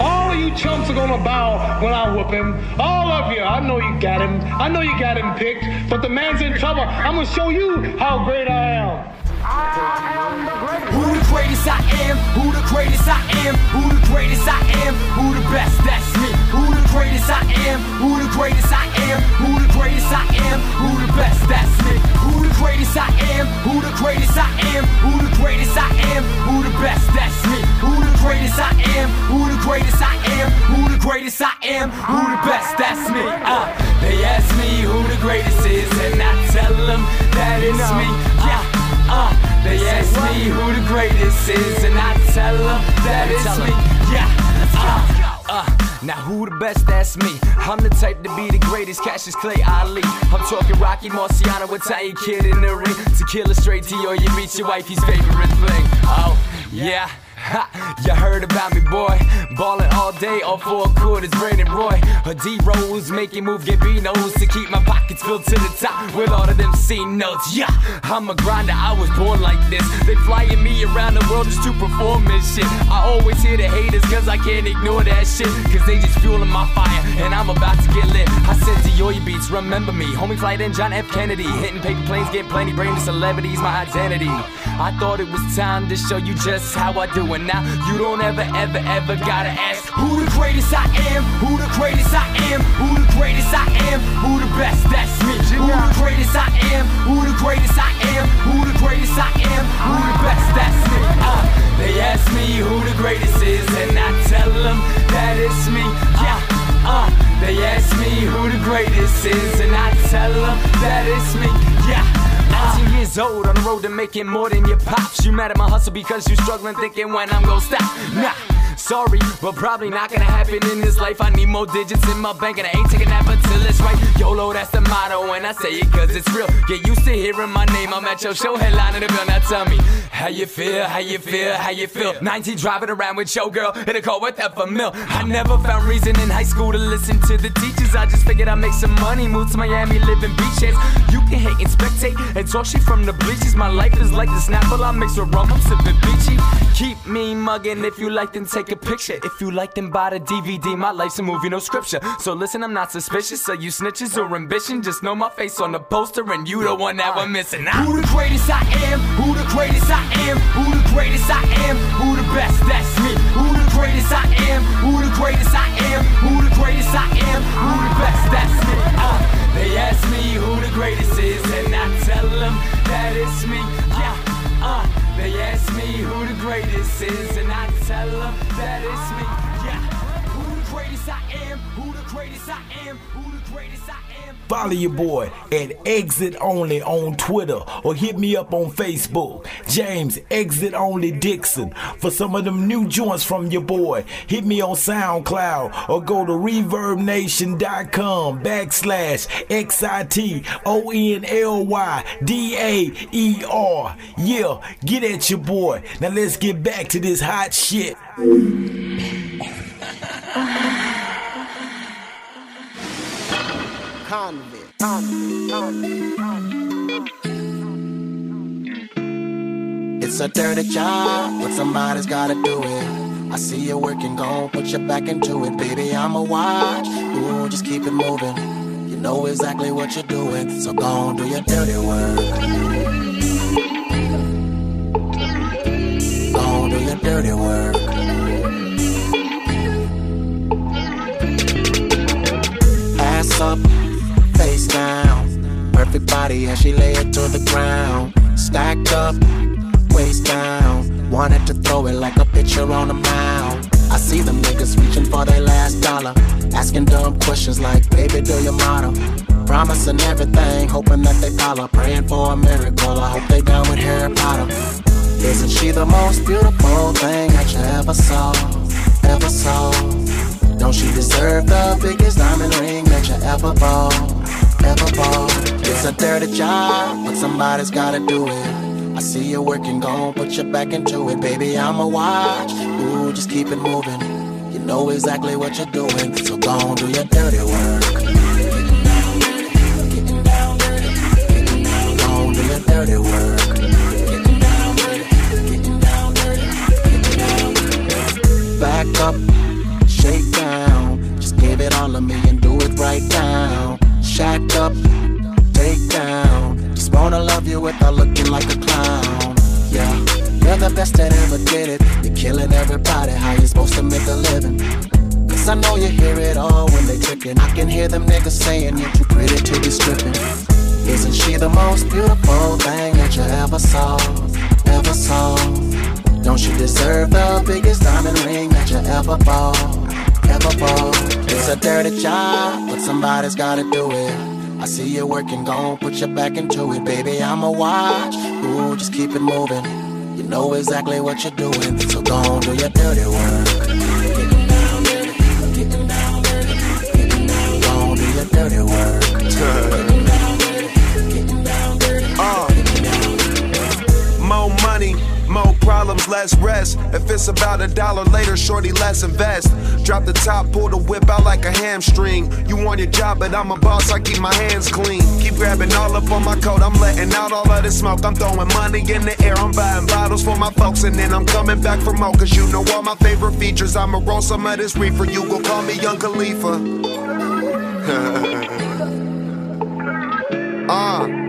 All of you chumps are gonna bow when I whoop him. All of you. I know you got him. I know you got him picked. But the man's in trouble. I'm gonna show you how great I am. I am the greatest. Who the greatest I am? Who the greatest I am? Who the greatest I am? Who the best? That's me. Who the greatest I am? Who the greatest I am? Who the greatest I am? Who the best? That's me. Who the greatest I am? Who the greatest I am? Who the greatest I am? Who the best? That's me. Who greatest I am? Who the greatest I am? Who the greatest I am? Who the best? That's me. Uh, they ask me who the greatest is, and I tell them that it's me. Yeah. Uh, they ask me who the greatest is, and I tell them that it's me. Yeah. Uh, uh. Now who the best? That's me. I'm the type to be the greatest. Cassius Clay Ali. I'm talking Rocky Marciano, Italian kid in the ring. To kill a straight to or you meet your wifey's favorite thing. Oh yeah. Ha, you heard about me, boy. Ballin' all day, all four quarters, Brandon Roy. A D Rose, making move, get Beanos to keep my pockets filled to the top with all of them C notes. Yeah, I'm a grinder, I was born like this. They flying me around the world just to perform this shit. I always hear the haters, cause I can't ignore that shit. Cause they just fueling my fire, and I'm about to get lit. I said to your beats, remember me. Homie Flight and John F. Kennedy. Hitting paper planes, getting plenty brain to celebrities, my identity. I thought it was time to show you just how I do it now. You don't ever, ever, ever gotta ask who the greatest I am, who the greatest I am, who the greatest I am, who the best, that's me. Who the greatest I am, who the greatest I am, who the greatest I am, who the best, that's me. Uh, they ask me who the greatest is, and I tell them that it's me. Yeah. Uh, they ask me who the greatest is, and I tell them that it's me. Yeah. 19 years old on the road to making more than your pops. You mad at my hustle because you struggling thinking when I'm gonna stop. Nah. Sorry, but probably not gonna happen in this life. I need more digits in my bank, and I ain't taking that until it's right. YOLO, that's the motto, and I say it cause it's real. Get used to hearing my name. I'm at your show, headline in the bill. Now tell me, how you feel, how you feel, how you feel. 19 driving around with your girl in a car with half a mil. I never found reason in high school to listen to the teachers. I just figured I'd make some money, move to Miami, live in beaches. You can hate and spectate and talk shit from the bleachers. My life is like the Snapple, I mix with rum, I'm sipping beachy. Keep me mugging if you like, then take a picture. If you like, then buy the DVD. My life's a movie, no scripture. So listen, I'm not suspicious. of you snitches or ambition, just know my face on the poster, and you the one that we're missing. Who the greatest I am? Who the greatest I am? Who the greatest I am? Who the best? That's me. Who the greatest I am? Who the greatest I am? Who the greatest I am? Who the best? That's me. Uh, they ask me who the greatest is, and I tell them that it's me. Yeah. Uh, they ask me who the greatest is, and I tell them that it's me. Yeah. Who the greatest I am? Who the greatest I am? Follow your boy at X-It Only on Twitter or hit me up on Facebook. James X-It Only Dixon. For some of them new joints from your boy, hit me on SoundCloud or go to ReverbNation.com backslash X I T O N L Y D A E R. Yeah, get at your boy. Now let's get back to this hot shit. *laughs* Convict. It's a dirty job, but somebody's gotta do it. I see you working, gon' put your back into it, baby. I'ma watch. Ooh, just keep it moving. You know exactly what you're doing, so gon' do your dirty work. Gon' do your dirty work. Up, face down. Perfect body as she lay it to the ground. Stacked up, waist down. Wanted to throw it like a pitcher on a mound. I see them niggas reaching for their last dollar. Asking dumb questions like, baby, do your model. Promising everything, hoping that they follow. Praying for a miracle, I hope they down with Harry Potter. Isn't she the most beautiful thing that you ever saw? Ever saw? Don't she deserve the biggest diamond ring that you ever bought? Bought? It's a dirty job, but somebody's gotta do it. I see you working, gon' put your back into it, baby. I'ma watch. Ooh, just keep it moving. You know exactly what you're doing, so gon' do your dirty work. Gon' do your dirty work. Back up, shake down. Just give it all of me and do it right now. Shack up, take down. Just wanna love you without looking like a clown. Yeah, you're the best that ever did it. You're killing everybody. How you supposed to make a living? Cause I know you hear it all when they tricking. I can hear them niggas saying you're too pretty to be stripping. Isn't she the most beautiful thing that you ever saw? Ever saw? Don't she deserve the biggest diamond ring that you ever fall, fall. It's a dirty job, but somebody's gotta do it. I see you working, gon' put your back into it, baby. I'ma watch. Ooh, just keep it moving. You know exactly what you're doing, so gon' do your dirty work. Gon' do your dirty work. *laughs* problems, less rest. If it's about a dollar later, shorty, less invest. Drop the top, pull the whip out like a hamstring. You want your job, but I'm a boss, I keep my hands clean. Keep grabbing all up on my coat, I'm letting out all of the smoke. I'm throwing money in the air, I'm buying bottles for my folks, and then I'm coming back for more. Cause you know all my favorite features. I'ma roll some of this reefer, you gon' call me Young Khalifa. *laughs* uh.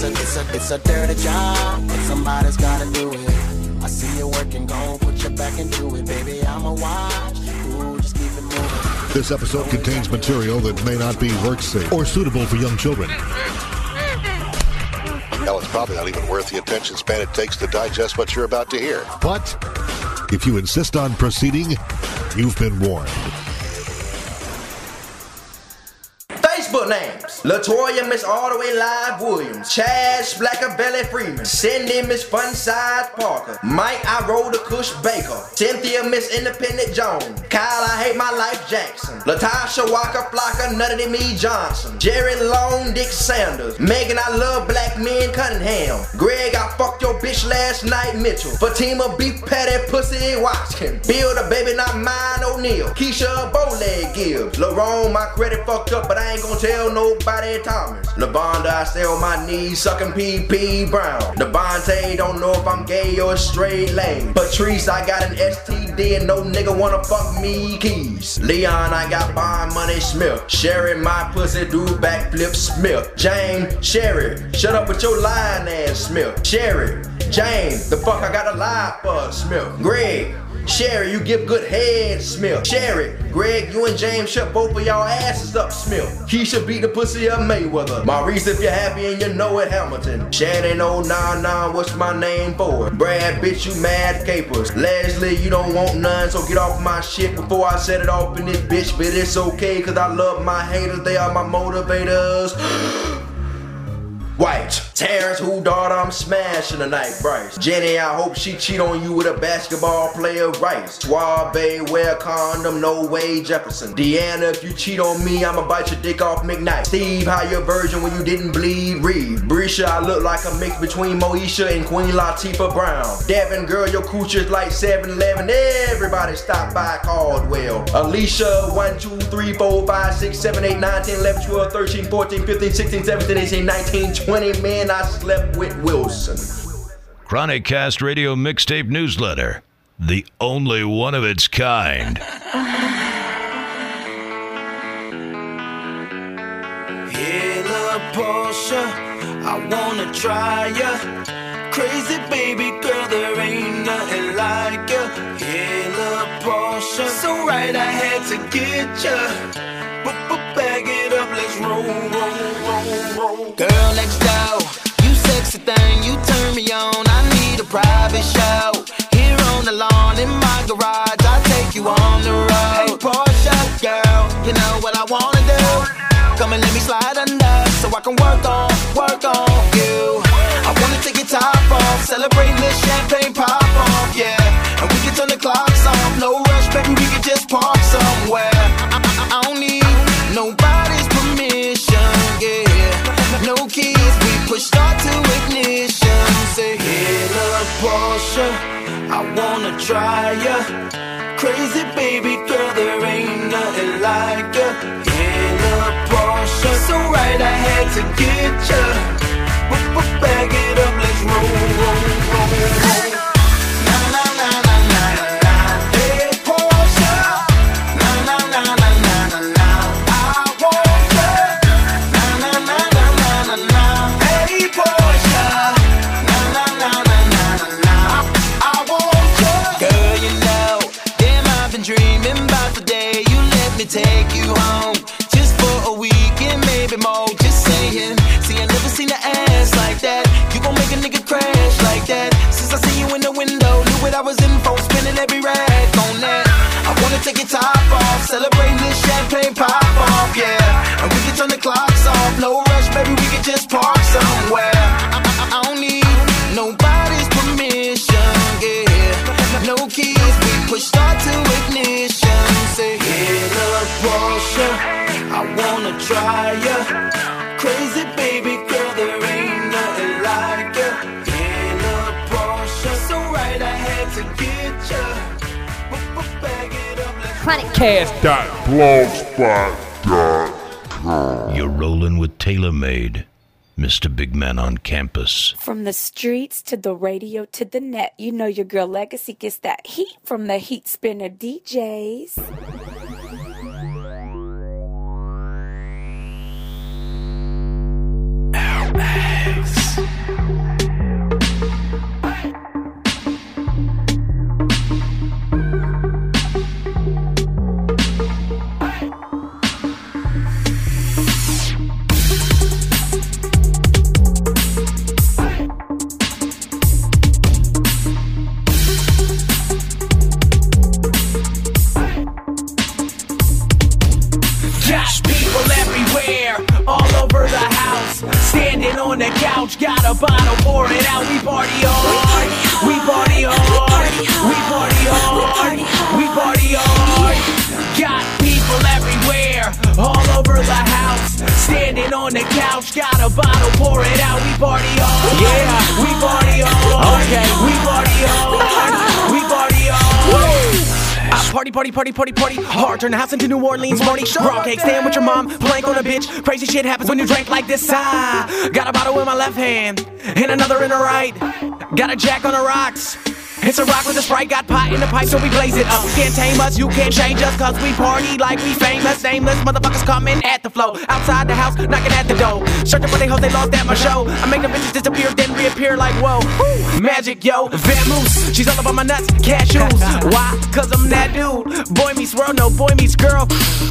It's a, it's a, it's a, dirty job, but somebody's gotta do it. I see you working, gon' put your back into it, baby. I'ma watch. Ooh, just keep it moving. This episode contains material that may not be work safe or suitable for young children. Hell, it's probably not even worth the attention span it takes to digest what you're about to hear. But if you insist on proceeding, you've been warned. Latoya Miss All-the-Way Live Williams, Chaz Blacker Belly Freeman, Cindy Miss Fun Size Parker, Mike I Roll the Cush Baker, Cynthia Miss Independent Jones, Kyle I Hate My Life Jackson, Latasha Walker Flocker Nutty Me Johnson, Jerry Long Dick Sanders, Megan I Love Black Men Cunningham, Greg I Fucked Your Bitch Last Night Mitchell, Fatima Beef Patty Pussy Watkins, Bill the Baby Not Mine O'Neal, Keisha Bowleg Gibbs, LaRone My Credit Fucked Up But I Ain't Gonna Tell Nobody Thomas, LaBonda I Stay On My Knees Sucking PP Brown, Devontae Don't Know If I'm Gay or Straight Lane, Patrice I Got an STD and No Nigga Wanna Fuck Me Keys, Leon I Got Bond Money Smith, Sherry My Pussy Do Backflip Smith, James Sherry Shut up with your lying ass Smith, Sherry James, the fuck I gotta lie for, Smith. Greg, Sherry, you give good head, Smith. Sherry, Greg, you and James shut both of y'all asses up, Smith. Keisha beat the pussy of Mayweather. Maurice, if you're happy and you know it, Hamilton. Shannon 099, what's my name for? Brad, bitch, you mad capers. Leslie, you don't want none, so get off my shit before I set it off in this bitch. But it's okay, cause I love my haters, they are my motivators. *gasps* White. Terrence, who daughter I'm smashing tonight, Bryce. Jenny, I hope she cheat on you with a basketball player, Rice. Suave, wear condom, no way, Jefferson. Deanna, if you cheat on me, I'ma bite your dick off McKnight. Steve, how you a virgin when you didn't bleed? Reed. Brisha, I look like a mix between Moesha and Queen Latifah Brown. Devin, girl, your coochie's like 7-Eleven. Everybody stop by Caldwell. Alicia, 1, 2, 3, 4, 5, 6, 7, 8, 9, 10, 11, 12, 13, 14, 15, 16, 17, 18, 19, 20 men I slept with Wilson. Chronic Cast Radio Mixtape Newsletter. The only one of its kind. Hey, little Portia, I wanna try ya. Crazy baby girl, there ain't nothing like ya. Hey, little Portia, so right I had to get ya. But, but bag it up, let's roll, roll, roll, can work on, work on you. I wanna take your top off, celebrate this champagne pop off, yeah. And we can turn the clocks off, no rush, baby, we can just park somewhere. I, I, I don't need nobody's permission, yeah. No keys, we push start to ignition. Say, Hey, little Portia, I wanna try ya. Crazy baby girl, get ya. Top off, celebrating this it up, let's Chronic Blogspot.com. You're rolling with TaylrMayd, Mr. Big Man on campus. From the streets to the radio to the net, you know your girl Legacy gets that heat from the Heat Spinner DJs. Party, party, party, party, party hard. Turn the house into New Orleans, morning. Raw cake, stand with your mom, plank on a bitch. Crazy shit happens when you drink like this. Ah, got a bottle in my left hand and another in the right. Got a jack on the rocks. It's a rock with a sprite, got pot in the pipe, so we blaze it up. Can't tame us, you can't change us, cause we party like we famous. Nameless motherfuckers coming at the flow. Outside the house, knocking at the door. Searching for they hoes they lost at my show. I make them bitches disappear, then reappear like whoa. Woo. Magic, yo. Vamoose, she's all on my nuts, cashews. Why? Cause I'm that dude. Boy meets world, no boy meets girl.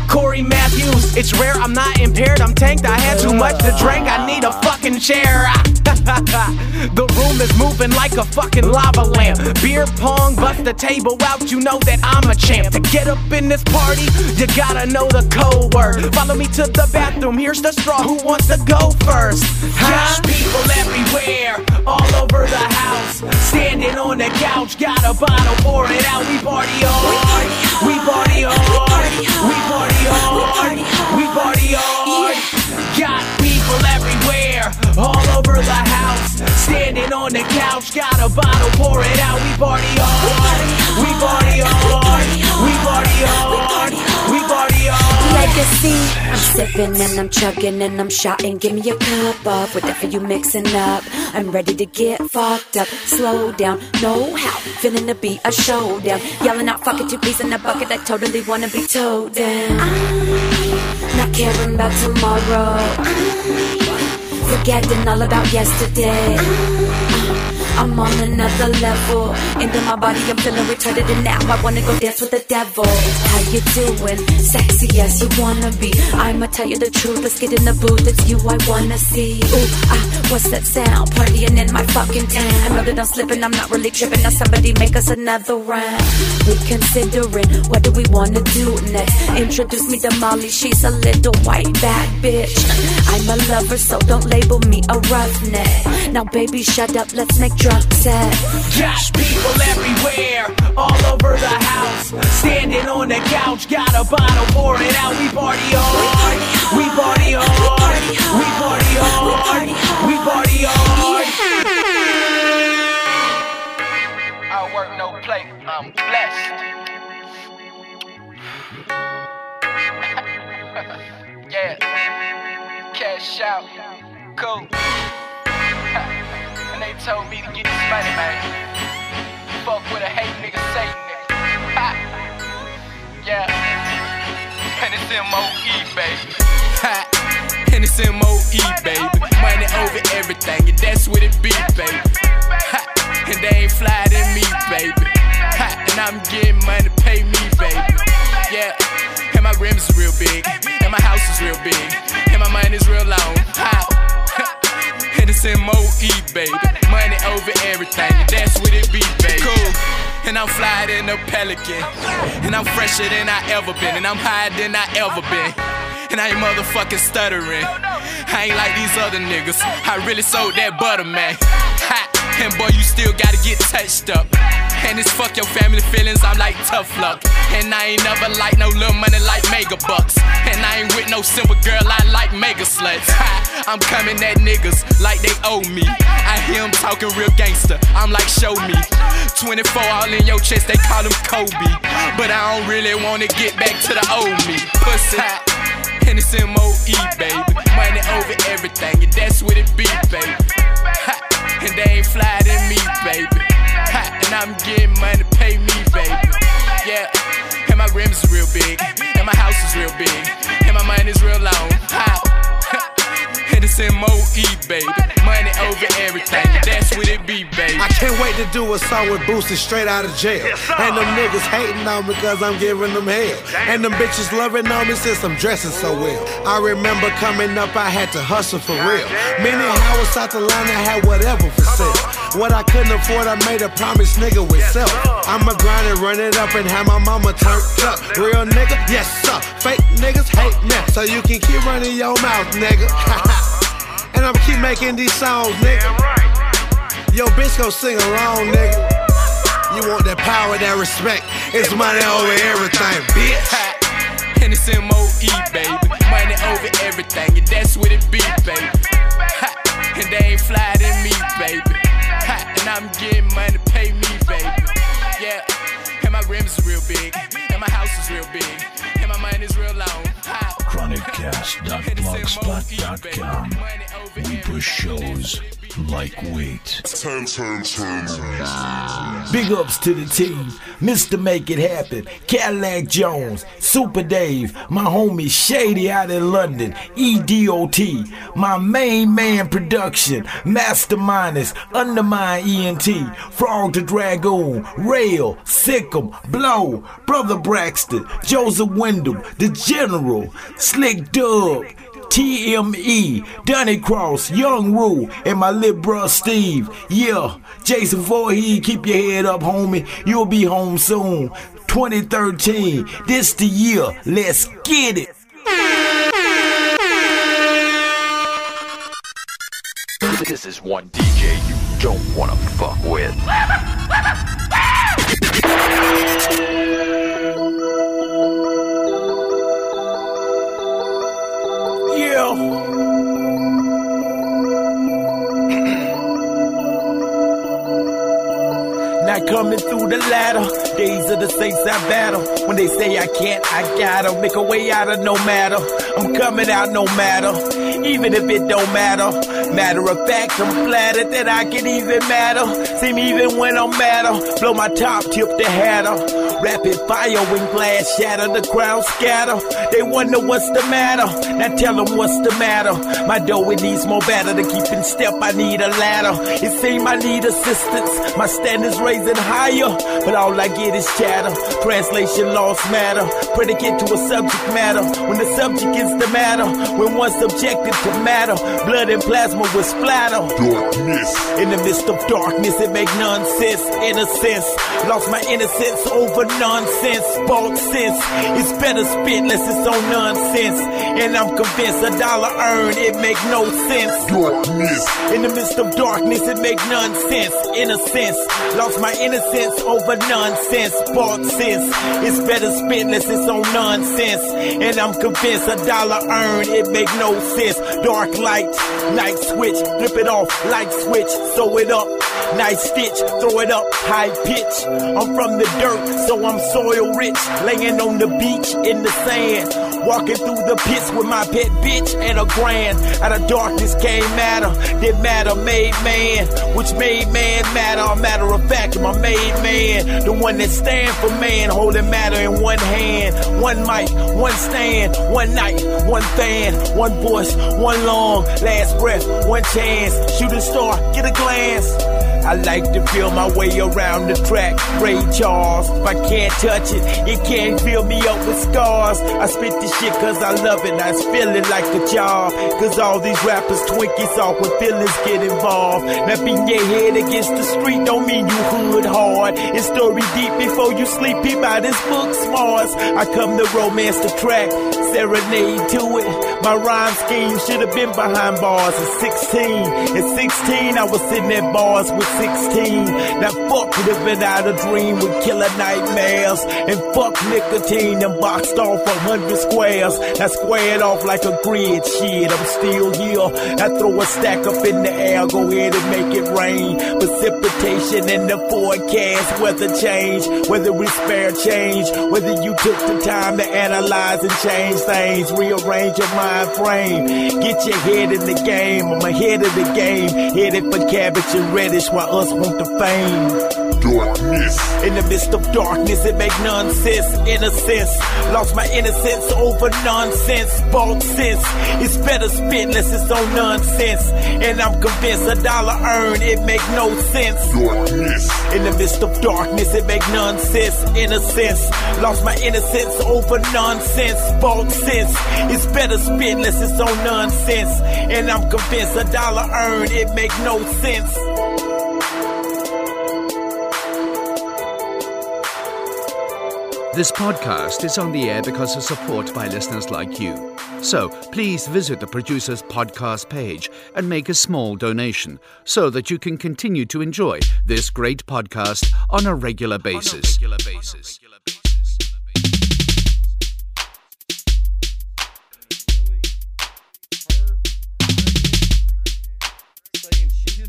Cory Matthews, it's rare, I'm not impaired, I'm tanked. I had too much to drink, I need a fucking chair. *laughs* the room is moving like a fucking lava lamp. Beer pong, bust the table out, you know that I'm a champ. To get up in this party, you gotta know the code word. Follow me to the bathroom, here's the straw. Who wants to go first? Huh? Got people everywhere, all over the house. Standing on the couch, got a bottle, pour it out. We party hard, we party hard, we party hard, we party hard. Got people everywhere, all over the house. Standing on the couch, got a bottle, pour it out. We party hard, we party hard, we party hard, we party hard. Legacy. I'm sipping and I'm chugging and I'm shotting. Give me a cup of whatever you mixing up. I'm ready to get fucked up. Slow down, know how. Feeling to be a showdown. Yelling out, fuck it, two peas in a bucket. I totally wanna be towed down. I'm not caring about tomorrow. I'm forgetting all about yesterday. I'm on another level. Into my body, I'm feeling retarded, and now I wanna go dance with the devil. How you doing? Sexy as you wanna be. I'ma tell you the truth. Let's get in the booth. It's you I wanna see. Ooh, ah, what's that sound? Partying in my fucking town. I know that I'm slipping. I'm not really tripping. Now somebody make us another round. We considering what do we wanna do next? Introduce me to Molly. She's a little white bad bitch. I'm a lover, so don't label me a roughneck. Now, baby, shut up. Let's make drunk sex. Got people everywhere, all over the house. Standing on the couch, got a bottle, pour it out. We party hard, we party hard, we party hard, we party hard. I work no play, I'm blessed. *laughs* yeah, cash out, cool. Told me to get this money, man. Fuck what a hate nigga say, nigga. Ha. Yeah, and it's M.O.E., baby. Ha. And it's M.O.E., baby. Money over everything, and that's what it be, baby. Ha. And they ain't fly than me, baby. Ha. And I'm getting money, to pay me, baby. Yeah. And my rims is real big, and my house is real big, and my mind is real long. Ha. And it's M.O.E., baby. Money over everything, that's what it be, baby. Cool. And I'm flyer than a pelican. And I'm fresher than I ever been. And I'm higher than I ever been. And I ain't motherfucking stuttering. I ain't like these other niggas. I really sold that butter, man. Ha! And boy, you still gotta get touched up. And it's fuck your family feelings, I'm like tough luck. And I ain't never like no little money like mega bucks. And I ain't with no simple girl, I like mega sluts. Ha, I'm coming at niggas like they owe me. I hear them talking real gangster, I'm like, show me. 24 all in your chest, they call him Kobe. But I don't really wanna get back to the old me. Pussy. And it's M.O.E. baby. Money over everything, and that's what it be, baby. Ha, and they ain't fly than me, baby. I'm getting money, pay me, baby. Yeah, and my rims is real big, and my house is real big, and my money's real long. Ha, and it's baby. Money over everything, that's what it be, baby. I can't wait to do a song with Boosie straight out of jail. and them niggas hating on me because I'm giving them hell. And them bitches loving on me since I'm dressing so well. I remember coming up, I had to hustle for real. Many Howard, South Carolina had whatever for sale. What I couldn't afford, I made a promise nigga with self. I'ma grind and run it up and have my mama turned up. Real nigga, yes sir. Fake niggas hate me, so you can keep running your mouth, nigga. *laughs* and I'ma keep making these songs, nigga. Yo, bitch, go sing along, nigga. You want that power, that respect. It's money over everything, bitch. And it's M.O.E. baby. Money over everything, and that's what it be, baby. Ha, and they ain't fly than me, baby. Ha, and I'm getting money, pay me, baby. Yeah, and my rims is real big, and my house is real big, and my money's real long. Ha. Chronicast.blogspot.com. We push shows like weight. Turn, turn, turn. Big ups to the team, Mr. Make It Happen, Cadillac Jones, Super Dave, my homie Shady out in London, EDOT, my main man production, Master Minus, Undermine ENT, Frog to Dragoon, Rail, Sick'em, Blow, Brother Braxton, Joseph Wyndham, The General, Slick Dub, TME, Donny Cross, Young Rule, and my little bruh Steve. Yeah, Jason Voorhees, keep your head up, homie. You'll be home soon. 2013, this the year. Let's get it. This is one DJ you don't wanna fuck with. *laughs* Not coming through the ladder. Days of the saints I battle. When they say I can't, I gotta make a way out of no matter. I'm coming out no matter. Even if it don't matter. Matter of fact, I'm flattered that I can even matter. See me even when I'm madder. Blow my top, tip the hatter. Rapid fire when glass shatter, the crowd scatter. They wonder what's the matter. Now tell them what's the matter. My dough it needs more batter to keep in step. I need a ladder. It seems I need assistance. My standards raising higher, but all I get is chatter. Translation lost matter. Predicate to a subject matter. When the subject is the matter, when one subjected to matter, blood and plasma will splatter. Darkness. In the midst of darkness, it make nonsense. Innocence, lost my innocence over nonsense. Bought sense, it's better spit less it's on nonsense. And I'm convinced a dollar earned, it make no sense. Darkness. In the midst of darkness, it make nonsense. Innocence, lost my innocence over nonsense. Bought sense, it's better spit less it's on nonsense. And I'm convinced a dollar earned, it make no sense. Dark light, night switch, flip it off, light switch, sew it up. Nice stitch, throw it up, high pitch. I'm from the dirt, so I'm soil rich. Laying on the beach in the sand. Walking through the pits with my pet bitch and a grand. Out of darkness came matter, did matter made man. Which made man matter, a matter of fact, a made man. The one that stand for man, holding matter in one hand. One mic, one stand, one night, one fan, one voice, one long, last breath, one chance. Shooting star, get a glance. I like to feel my way around the track. Ray Charles, if I can't touch it, it can't fill me up with scars. I spit this shit cause I love it, I feel it like a job. Cause all these rappers Twinkies off when feelings get involved. Now beating your head against the street don't mean you hood hard. It's story deep before you sleep, peep out this book smarts. I come to romance the track, serenade to it. My rhyme scheme should have been behind bars at 16. At 16, I was sitting at bars with 16. Now fuck living out a dream with killer nightmares. And fuck nicotine and boxed off a hundred squares. Now squared off like a grid. Shit, I'm still here. I throw a stack up in the air, go ahead and make it rain. Precipitation in the forecast, weather change, whether we spare change, whether you took the time to analyze and change things, rearrange your mind frame. Get your head in the game, I'm ahead of the game, headed for cabbage and reddish while us want the fame. Darkness. In the midst of darkness, it make nonsense, innocence. Lost my innocence over nonsense, false sense. It's better spit less it's on nonsense. And I'm convinced a dollar earned, it make no sense. Darkness. In the midst of darkness, it make nonsense, innocence. Lost my innocence over nonsense, false sense. It's better spit less it's on nonsense. And I'm convinced a dollar earned, it make no sense. This podcast is on the air because of support by listeners like you. So please visit the producer's podcast page and make a small donation so that you can continue to enjoy this great podcast on a regular basis.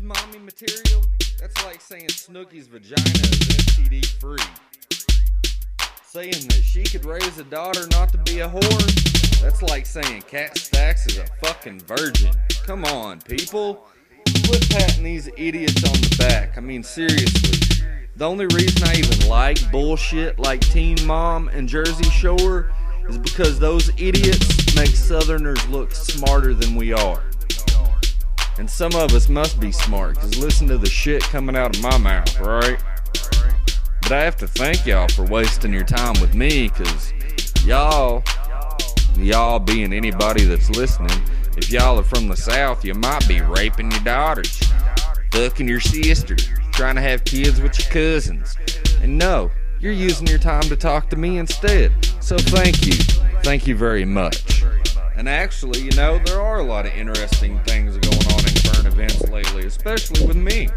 mommy material, that's like saying vagina is STD free. Saying that she could raise a daughter not to be a whore, that's like saying Kat Stacks is a fucking virgin. Come on, people. Quit patting these idiots on the back. I mean, seriously. The only reason I even like bullshit like Teen Mom and Jersey Shore is because those idiots make Southerners look smarter than we are. And some of us must be smart, because listen to the shit coming out of my mouth, right? But I have to thank y'all for wasting your time with me, because y'all, y'all being anybody that's listening, if y'all are from the South, you might be raping your daughters, fucking your sister, trying to have kids with your cousins. And no, you're using your time to talk to me instead. So thank you. Thank you very much. And actually, you know, there are a lot of interesting things going on in current events lately, especially with me.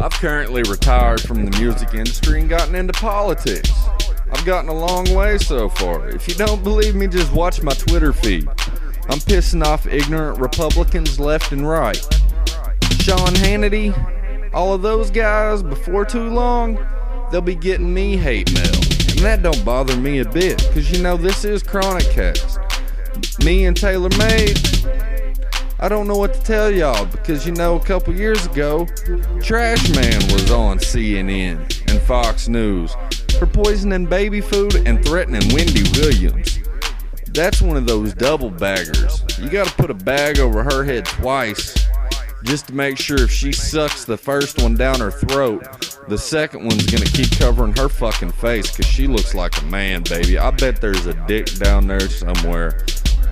I've currently retired from the music industry and gotten into politics. I've gotten a long way so far. If you don't believe me, just watch my Twitter feed. I'm pissing off ignorant Republicans left and right. Sean Hannity, all of those guys, before too long, they'll be getting me hate mail. And that don't bother me a bit, because you know, this is Chronic Cast. Me and TaylrMayd, I don't know what to tell y'all, because you know, a couple years ago, Trash Man was on CNN and Fox News for poisoning baby food and threatening Wendy Williams. That's one of those double baggers. You gotta put a bag over her head twice just to make sure if she sucks the first one down her throat, the second one's gonna keep covering her fucking face because she looks like a man, baby. I bet there's a dick down there somewhere.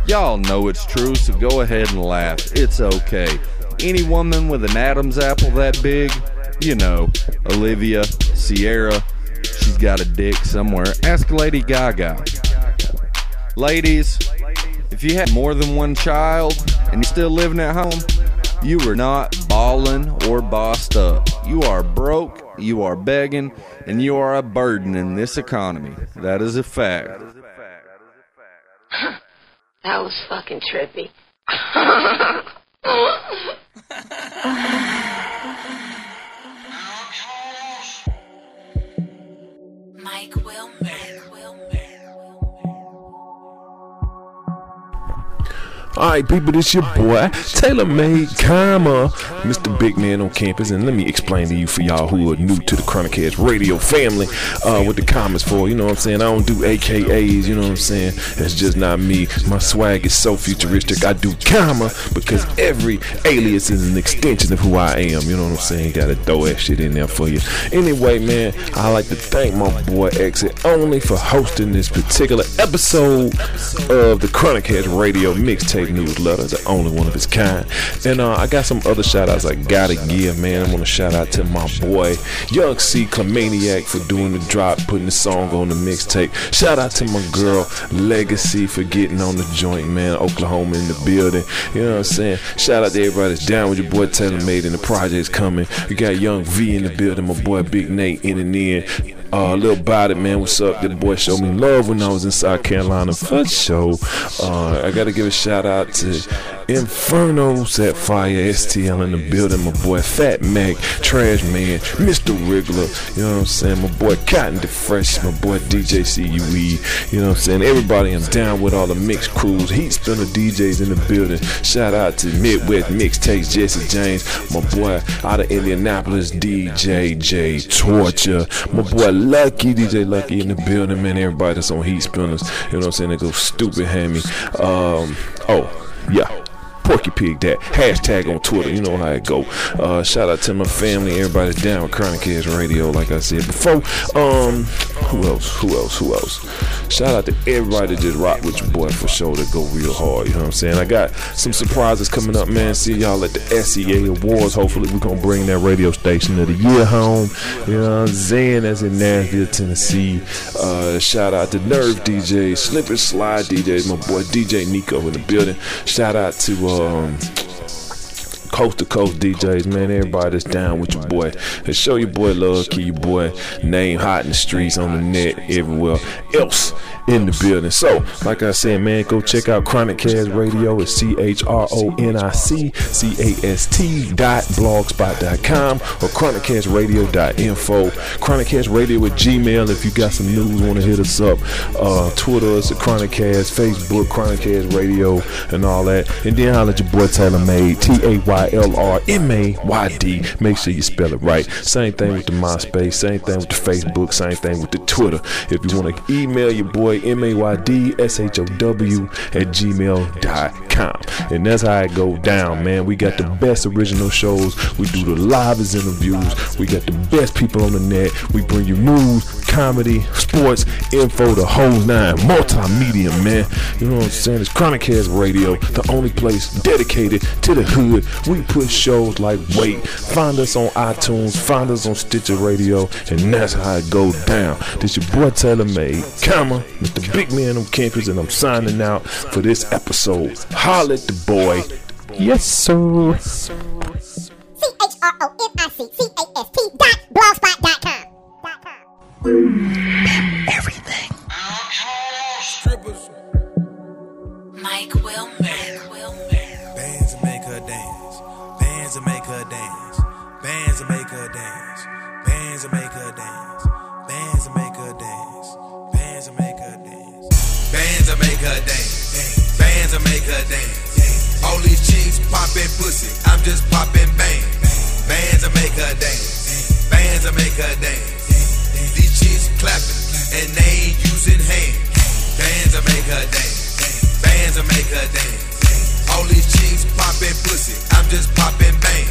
Y'all know it's true, so go ahead and laugh. It's okay. Any woman with an Adam's apple that big, you know, Olivia, Sierra, she's got a dick somewhere. Ask Lady Gaga. Ladies, if you had more than one child and you're still living at home, you are not balling or bossed up. You are broke, you are begging, and you are a burden in this economy. That is a fact. That was fucking trippy. *laughs* Mike Wilmer. Alright, people, this your boy, TaylrMayd Karma, Mr. Big Man on campus. And let me explain to you for y'all who are new to the Chronic Cast radio family, uh, what the comments for. You know what I'm saying? I don't do AKAs, you know what I'm saying? That's just not me. My swag is so futuristic. I do Karma because every alias is an extension of who I am. You know what I'm saying? Gotta throw that shit in there for you. Anyway, man, I like to thank my boy X-It Only for hosting this particular episode of the Chronic Cast radio mixtape newsletter, the only one of its kind. And uh, I got some other shout outs I gotta give, man. I want to shout out to my boy Young C Clemaniac for doing the drop, putting the song on the mixtape. Shout out to my girl Legacy for getting on the joint, man. Oklahoma in the building. You know what I'm saying? Shout out to everybody that's down with your boy TaylrMayd and the project's coming. We got Young V in the building, my boy Big Nate in and in. Uh, little Body, man. What's up? The boy showed me love when I was in South Carolina for sure. Uh, I gotta give a shout out to Inferno Set Fire STL in the building. My boy Fat Mac, Trash Man, Mr. Wriggler. You know what I'm saying? My boy Cotton the Fresh, my boy DJ CUE. You know what I'm saying? Everybody I'm down with all the mix crews. Heat spinner DJs in the building. Shout out to Midwest Mixtapes, Jesse James. My boy out of Indianapolis, DJ J Torture. My boy Lucky, DJ Lucky in the building, man. Everybody that's on Heat Spinners. You know what I'm saying? They go stupid hammy. Um, oh, yeah. Porky Pig that hashtag on Twitter. You know how it go. Uh, shout out to my family, Everybody's down with Chronic Cast Radio. Like I said before, um, who else? Who else? Who else? Shout out to everybody that just rock with your boy for sure to go real hard. You know what I'm saying? I got some surprises coming up, man. See y'all at the SEA Awards. Hopefully, we're gonna bring that radio station of the year home. You know what I'm saying? That's in Nashville, Tennessee. Uh, shout out to Nerve DJ, Slip and Slide DJs, my boy DJ Nico in the building. Shout out to um, coast to coast DJs, man. Everybody that's down with your boy. And show your boy love, keep your boy name hot in the streets, on the net, everywhere else in the building. So, like I said, man, go check out Chronic Cast Radio. It's C H R O N I C C A S T dot blogspot.com or chronicastradio.info. Chronic Cast Radio at Gmail. If you got some news, want to hit us up. Uh, Twitter us at Chronic Cast, Facebook, Chronic Cast Radio, and all that. And then holler at your boy TaylrMayd, T A Y L R M A Y D. Make sure you spell it right. Same thing with the MySpace, same thing with the Facebook, same thing with the Twitter. If you want to email your boy, M A Y D S H O W at gmail.com. And that's how it go down, man. We got the best original shows. We do the livest interviews. We got the best people on the net. We bring you news, comedy, sports, info, the whole nine. Multimedia, man. You know what I'm saying? It's Chronic Cast Radio, the only place dedicated to the hood. We put shows like weight. Find us on iTunes, find us on Stitcher Radio, and that's how it go down. This your boy TaylrMayd, comma, Mr. Big Man on campus, and I'm signing out for this episode. Holla at the boy. Yes, sir. C H R O N I C C A S T dot blogspot.com. Everything. Mike Wilmer. Bands that make her dance. Bands that make her dance. Bands that make her dance. Bands that make her dance. Bands that make her dance. Bands that make her dance. Bands that make her dance. Bands that make her dance. All these chicks popping pussy. I'm just popping bang. Bands that make her dance. Bands that make her dance. Her dance. Bands that make her dance. All these chicks popping pussy. I'm just popping bang.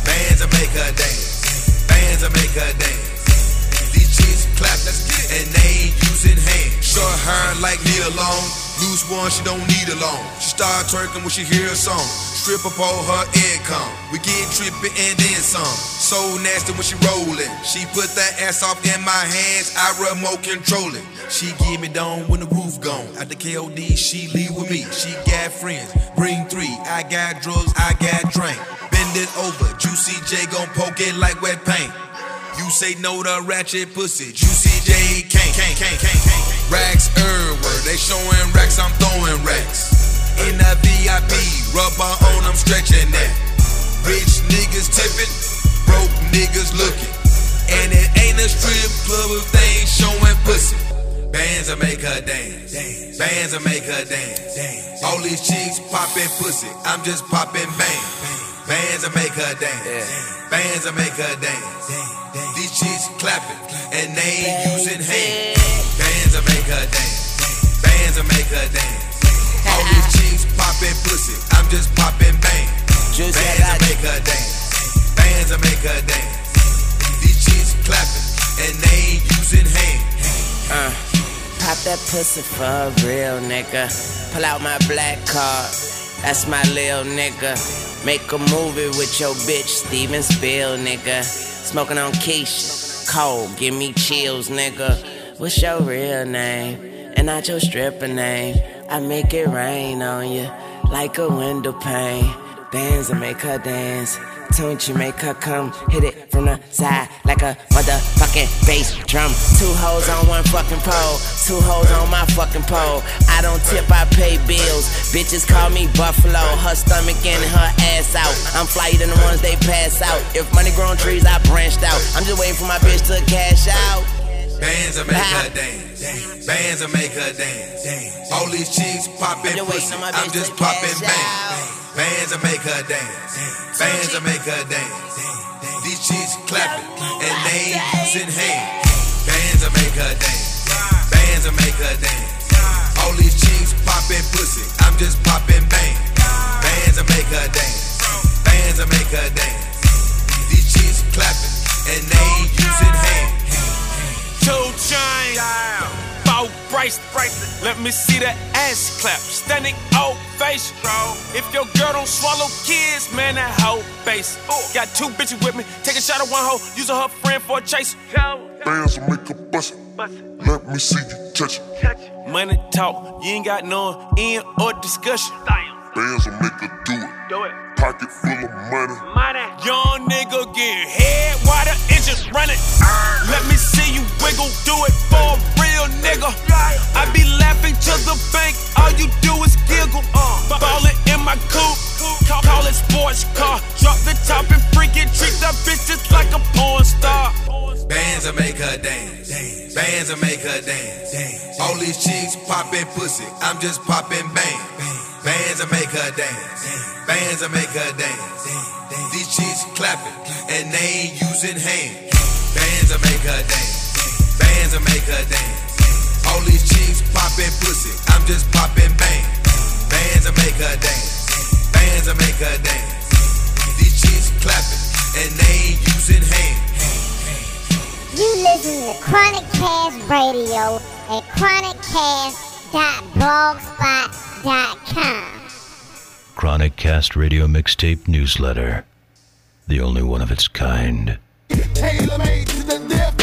Bands that make her dance. Bands that make her dance. These chicks clapping and they ain't using hands. Short hair like Nia Long. Loose one, she don't need a loan. She start twerking when she hear a song. Strip up all her income. We get trippy and then some. So nasty when she rollin'. She put that ass off in my hands. I remote control it. She give me down when the roof gone. At the KOD, she leave with me. She got friends, bring three. I got drugs, I got drink. Bend it over, Juicy J gon' poke it like wet paint. You say no to ratchet pussy, Juicy J can't, can't, can't, can't, can't. Racks everywhere, they showing racks, I'm throwing racks. In the VIP, rubber on, I'm stretching that. Rich niggas tipping, broke niggas looking. And it ain't a strip club if they ain't showing pussy. Bands will make her dance. Bands will make her dance. All these chicks popping pussy. I'm just popping bang. Bands will make her dance. Bands will make her dance. These chicks clapping and they ain't using hands. Bands will make her dance. Bands will make her dance. All these chicks popping pussy. I'm just popping bang. Bands will make her dance. Bands will make her dance. These chicks clapping and they ain't using hands. Uh, pop that pussy for a real nigga. Pull out my black card. That's my lil nigga. Make a movie with your bitch, Steven Spiel, nigga. Smoking on quiche. Cold, give me chills, nigga. What's your real name? And not your stripper name. I make it rain on you like a window pane. Bands and make her dance. Don't you make her come hit it from the side like a motherfucking bass drum. Two hoes on one fucking pole, two hoes on my fucking pole. I don't tip, I pay bills. Bitches call me Buffalo, her stomach in, her ass out. I'm flyer than the ones they pass out. If money grown trees, I branched out. I'm just waiting for my bitch to cash out. Bands will make her dance. *laughs* Bands will make her dance. All these chicks popping pussy. I'm just popping bang. Bands will make her dance. Bands will make her dance. These chicks clapping and they ain't using hands. Bands will make her dance. Bands will make her dance. All these chicks popping pussy. I'm just popping bang. Bands will make her dance. Bands will make her dance. These chicks clapping and they ain't using hands. 2 Chainz, four bracelets. Let me see that ass clap. Standing ovation. If your girl don't swallow kids, man, that hoe base. Got two bitches with me. Take a shot at one hoe, using her friend for a chase. Bands will make a bust. Let me see you touch it. Money talk, you ain't got no end or discussion. Bands will make her do it. Do it. Pocket full of money. Young nigga get head while the engines running. Let me see you wiggle, do it for a real nigga. I be laughing to the bank, all you do is giggle. Uh, ballin' in my coupe, call, call it sports car. Drop the top and freak it, treat that bitch just like a porn star. Bands will make her dance. Bands will make her dance. All these chicks popping pussy. I'm just popping bang. Bands will make her dance. Bands will make her dance. These chicks clapping and they ain't using hands. Bands will make her dance. Bands will make her dance. All these chicks popping pussy. I'm just popping bang. Bands will make her dance. Bands will make her dance. These chicks clapping and they ain't using hands. You listen to Chronic Cast Radio at Chronic Cast Radio Mixtape Newsletter. The only one of its kind. Tailor made to the.